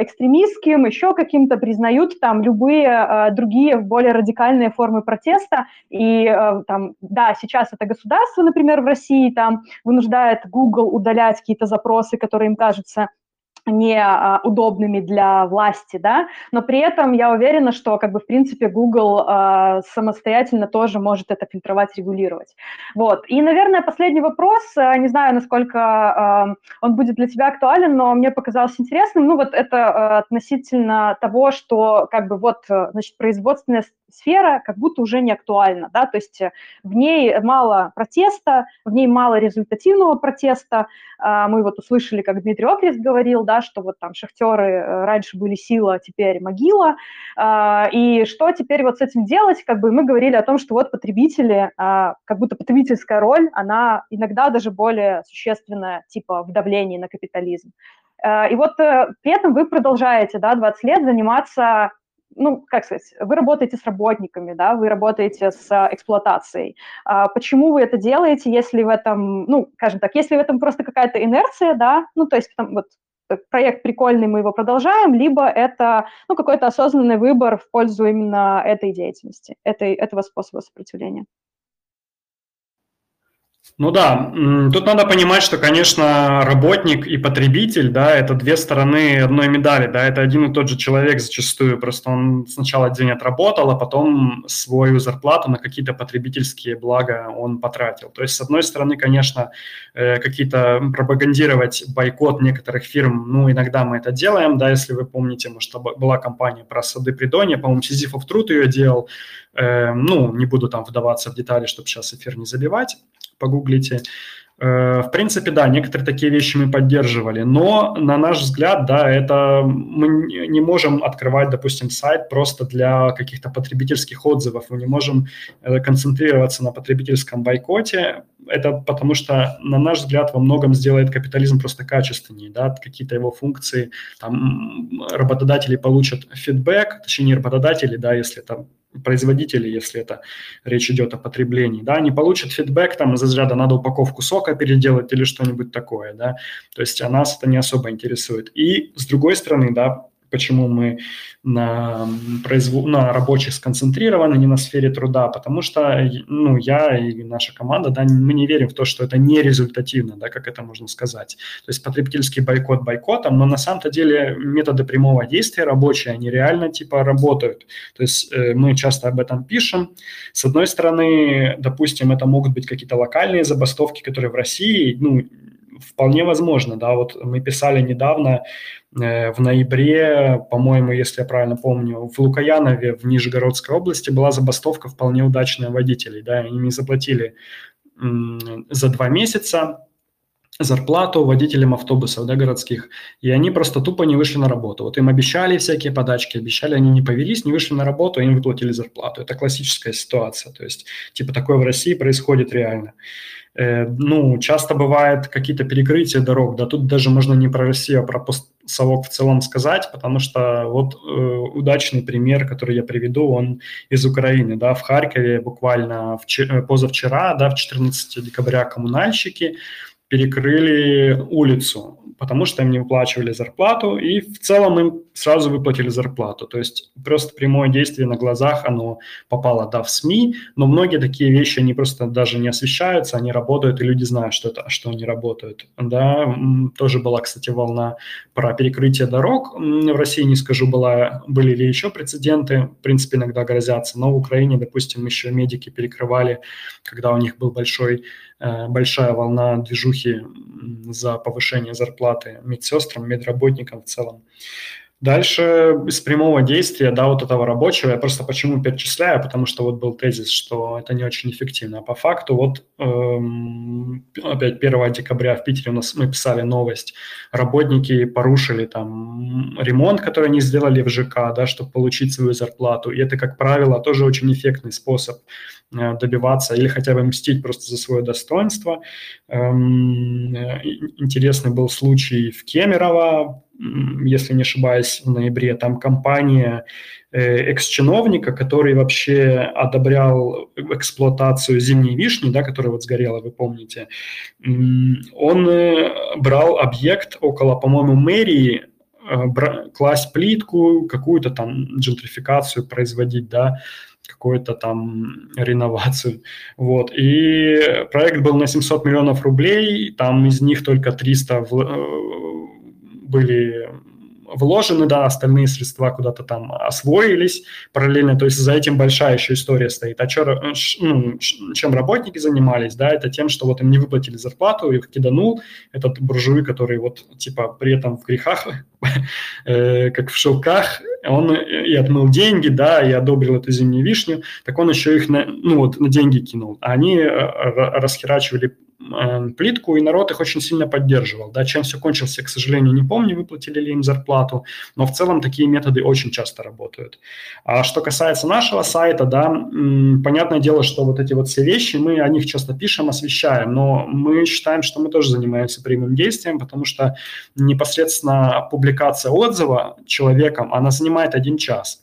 экстремистским, еще каким-то признают там любые э, другие более радикальные формы протеста. И э, там, да, сейчас это государство, например, в России там вынуждает Google удалять какие-то запросы, которые им кажутся неудобными для власти, да, но при этом я уверена, что, как бы, в принципе, Google э, самостоятельно тоже может это фильтровать, регулировать. Вот. И, наверное, последний вопрос, э, не знаю, насколько э, он будет для тебя актуален, но мне показалось интересным, ну, вот это э, относительно того, что, как бы, вот, значит, производственная сфера как будто уже не актуальна, да, то есть в ней мало протеста, в ней мало результативного протеста. Мы вот услышали, как Дмитрий Окрест говорил, да, что вот там шахтеры э, раньше были сила, а теперь могила, а, и что теперь вот с этим делать, как бы мы говорили о том, что вот потребители, а, как будто потребительская роль, она иногда даже более существенная, типа в давлении на капитализм. Э, и вот э, при этом вы продолжаете, да, 20 лет заниматься ну, как сказать, вы работаете с работниками, да, вы работаете с эксплуатацией. почему вы это делаете, если в этом, ну, скажем так, если в этом просто какая-то инерция, да, ну, то есть там, вот проект прикольный, мы его продолжаем, либо это ну, какой-то осознанный выбор в пользу именно этой деятельности, этой, этого способа сопротивления. Ну да, тут надо понимать, что, конечно, работник и потребитель, да, это две стороны одной медали, да, это один и тот же человек зачастую, просто он сначала день отработал, а потом свою зарплату на какие-то потребительские блага он потратил. То есть, с одной стороны, конечно, э, какие-то пропагандировать бойкот некоторых фирм, ну, иногда мы это делаем, да, если вы помните, может, была компания про сады Придонья, по-моему, Сизифов труд ее делал, ну, не буду там вдаваться в детали, чтобы сейчас эфир не забивать, погуглите. Э, в принципе, да, некоторые такие вещи мы поддерживали, но, на наш взгляд, да, это мы не можем открывать, допустим, сайт просто для каких-то потребительских отзывов, мы не можем э, концентрироваться на потребительском бойкоте, это потому что, на наш взгляд, во многом сделает капитализм просто качественнее, да, какие-то его функции, там, работодатели получат фидбэк, точнее, не работодатели, да, если там производители, если это речь идет о потреблении, да, они получат фидбэк там из разряда надо упаковку сока переделать или что-нибудь такое, да, то есть а нас это не особо интересует. И с другой стороны, да, почему мы на, произвол... на рабочих сконцентрированы, не на сфере труда, потому что ну, я и наша команда, да, мы не верим в то, что это не результативно, да, как это можно сказать. То есть потребительский бойкот бойкотом, но на самом-то деле методы прямого действия рабочие, они реально типа работают. То есть э, мы часто об этом пишем. С одной стороны, допустим, это могут быть какие-то локальные забастовки, которые в России, ну, вполне возможно, да, вот мы писали недавно Э, в ноябре, по-моему, если я правильно помню, в Лукаянове в Нижегородской области была забастовка вполне удачная водителей. Да, они не заплатили за два месяца зарплату водителям автобусов да, городских, и они просто тупо не вышли на работу. Вот им обещали всякие подачки, обещали, они не повелись, не вышли на работу, им выплатили зарплату. Это классическая ситуация, то есть типа такое в России происходит реально. Э, ну, часто бывает какие-то перекрытия дорог, да, тут даже можно не про Россию, а про постсовок в целом сказать, потому что вот э, удачный пример, который я приведу, он из Украины, да, в Харькове буквально вчера, позавчера, да, в 14 декабря коммунальщики перекрыли улицу, потому что им не выплачивали зарплату, и в целом им сразу выплатили зарплату. То есть просто прямое действие на глазах, оно попало, да, в СМИ, но многие такие вещи, они просто даже не освещаются, они работают, и люди знают, что, это, что они работают. Да, тоже была, кстати, волна про перекрытие дорог. В России, не скажу, была, были ли еще прецеденты, в принципе, иногда грозятся, но в Украине, допустим, еще медики перекрывали, когда у них был большой большая волна движухи за повышение зарплаты медсестрам, медработникам в целом. Дальше из прямого действия, да, вот этого рабочего, я просто почему перечисляю, потому что вот был тезис, что это не очень эффективно. А по факту вот эм, опять 1 декабря в Питере у нас мы писали новость, работники порушили там ремонт, который они сделали в ЖК, да, чтобы получить свою зарплату. И это, как правило, тоже очень эффектный способ э, добиваться или хотя бы мстить просто за свое достоинство. Эм, э, интересный был случай в Кемерово, если не ошибаюсь, в ноябре, там компания э, экс-чиновника, который вообще одобрял эксплуатацию зимней вишни, да, которая вот сгорела, вы помните, он э, брал объект около, по-моему, мэрии, э, класть плитку, какую-то там джентрификацию производить, да, какую-то там реновацию. Вот. И проект был на 700 миллионов рублей, там из них только 300 в, были вложены, да, остальные средства куда-то там освоились параллельно, то есть за этим большая еще история стоит. А чё, ну, чем работники занимались, да, это тем, что вот им не выплатили зарплату, их киданул этот буржуй, который вот типа при этом в грехах, [laughs] э, как в шелках, он и отмыл деньги, да, и одобрил эту зимнюю вишню, так он еще их на, ну вот, на деньги кинул. А они э, расхерачивали плитку, и народ их очень сильно поддерживал. Да, чем все кончилось, я, к сожалению, не помню, выплатили ли им зарплату, но в целом такие методы очень часто работают. А что касается нашего сайта, да, понятное дело, что вот эти вот все вещи, мы о них часто пишем, освещаем, но мы считаем, что мы тоже занимаемся прямым действием, потому что непосредственно публикация отзыва человеком, она занимает один час.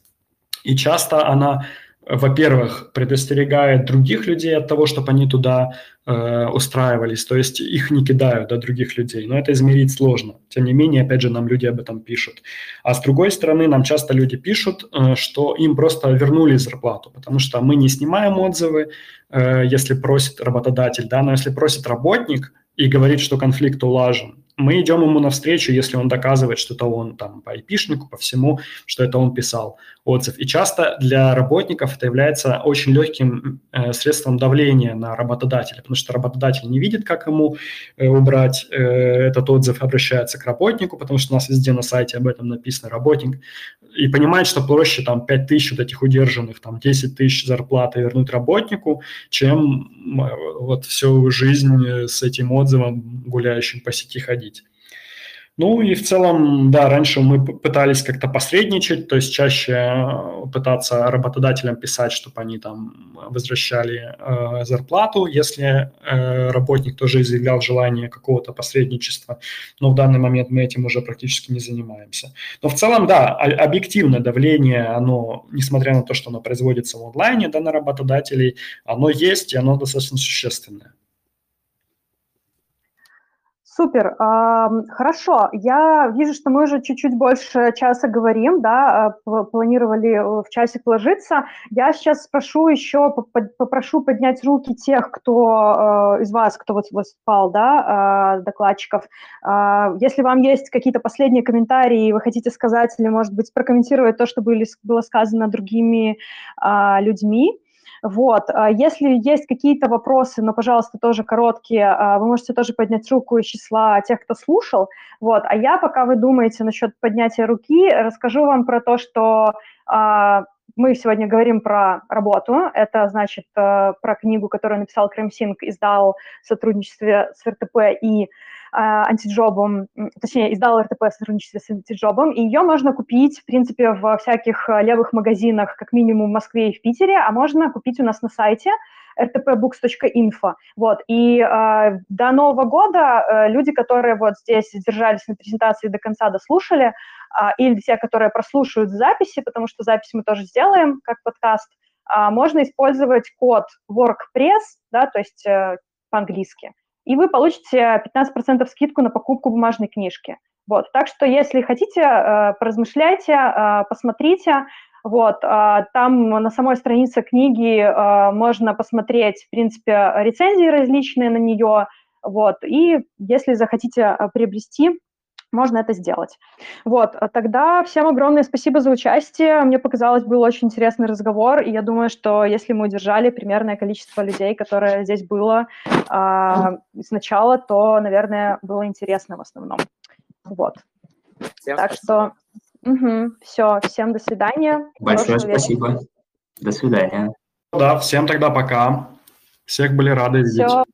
И часто она во-первых, предостерегает других людей от того, чтобы они туда э, устраивались, то есть их не кидают до других людей, но это измерить сложно. Тем не менее, опять же, нам люди об этом пишут. А с другой стороны, нам часто люди пишут, э, что им просто вернули зарплату, потому что мы не снимаем отзывы, э, если просит работодатель, да, но если просит работник и говорит, что конфликт улажен, мы идем ему навстречу, если он доказывает, что это он там по айпишнику, по всему, что это он писал отзыв. И часто для работников это является очень легким э, средством давления на работодателя, потому что работодатель не видит, как ему э, убрать э, этот отзыв, обращается к работнику, потому что у нас везде на сайте об этом написано работник, и понимает, что проще там 5 тысяч вот этих удержанных, там 10 тысяч зарплаты вернуть работнику, чем вот всю жизнь с этим отзывом гуляющим по сети ходить. Ну и в целом, да, раньше мы пытались как-то посредничать, то есть чаще э, пытаться работодателям писать, чтобы они там возвращали э, зарплату, если э, работник тоже изъявлял желание какого-то посредничества. Но в данный момент мы этим уже практически не занимаемся. Но в целом, да, объективное давление, оно, несмотря на то, что оно производится в онлайне, да, на работодателей, оно есть, и оно достаточно существенное. Супер. Хорошо. Я вижу, что мы уже чуть-чуть больше часа говорим, да, а, планировали в часик вложиться. Я сейчас спрошу еще, попрошу поднять руки тех, кто а, из вас, кто вот выступал, да, а, докладчиков. Если вам есть какие-то последние комментарии, вы хотите сказать или, может быть, прокомментировать то, что было сказано другими людьми, вот, а если есть какие-то вопросы, но, пожалуйста, тоже короткие, а, вы можете тоже поднять руку из числа тех, кто слушал. Вот, а я, пока вы думаете насчет поднятия руки, расскажу вам про то, что а, мы сегодня говорим про работу. Это, значит, э, про книгу, которую написал Кремсинг, издал в сотрудничестве с РТП и антиджобом, точнее, издала РТП в сотрудничестве с антиджобом, и ее можно купить, в принципе, в всяких э, левых магазинах, как минимум в Москве и в Питере, а можно купить у нас на сайте rtpbooks.info. Вот, и э, до Нового года э, люди, которые вот здесь держались на презентации до конца, дослушали, э, или те, которые прослушают записи, потому что запись мы тоже сделаем как подкаст, э, можно использовать код WorkPress, да, то есть э, по-английски, и вы получите 15% скидку на покупку бумажной книжки. Вот, так что, если хотите, э, поразмышляйте, э, посмотрите. Вот, э, там на самой странице книги можно посмотреть, в принципе, рецензии различные на нее. Вот, и если захотите приобрести, можно это сделать. Вот, а тогда всем огромное спасибо за участие. Мне показалось, был очень интересный разговор, и я думаю, что если мы удержали примерное количество людей, которое здесь было э, сначала, то, наверное, было интересно в основном. Вот. Всем так спасибо. что угу, все, всем до свидания. Большое спасибо. До свидания. Да, всем тогда пока. Всех были рады видеть. Все.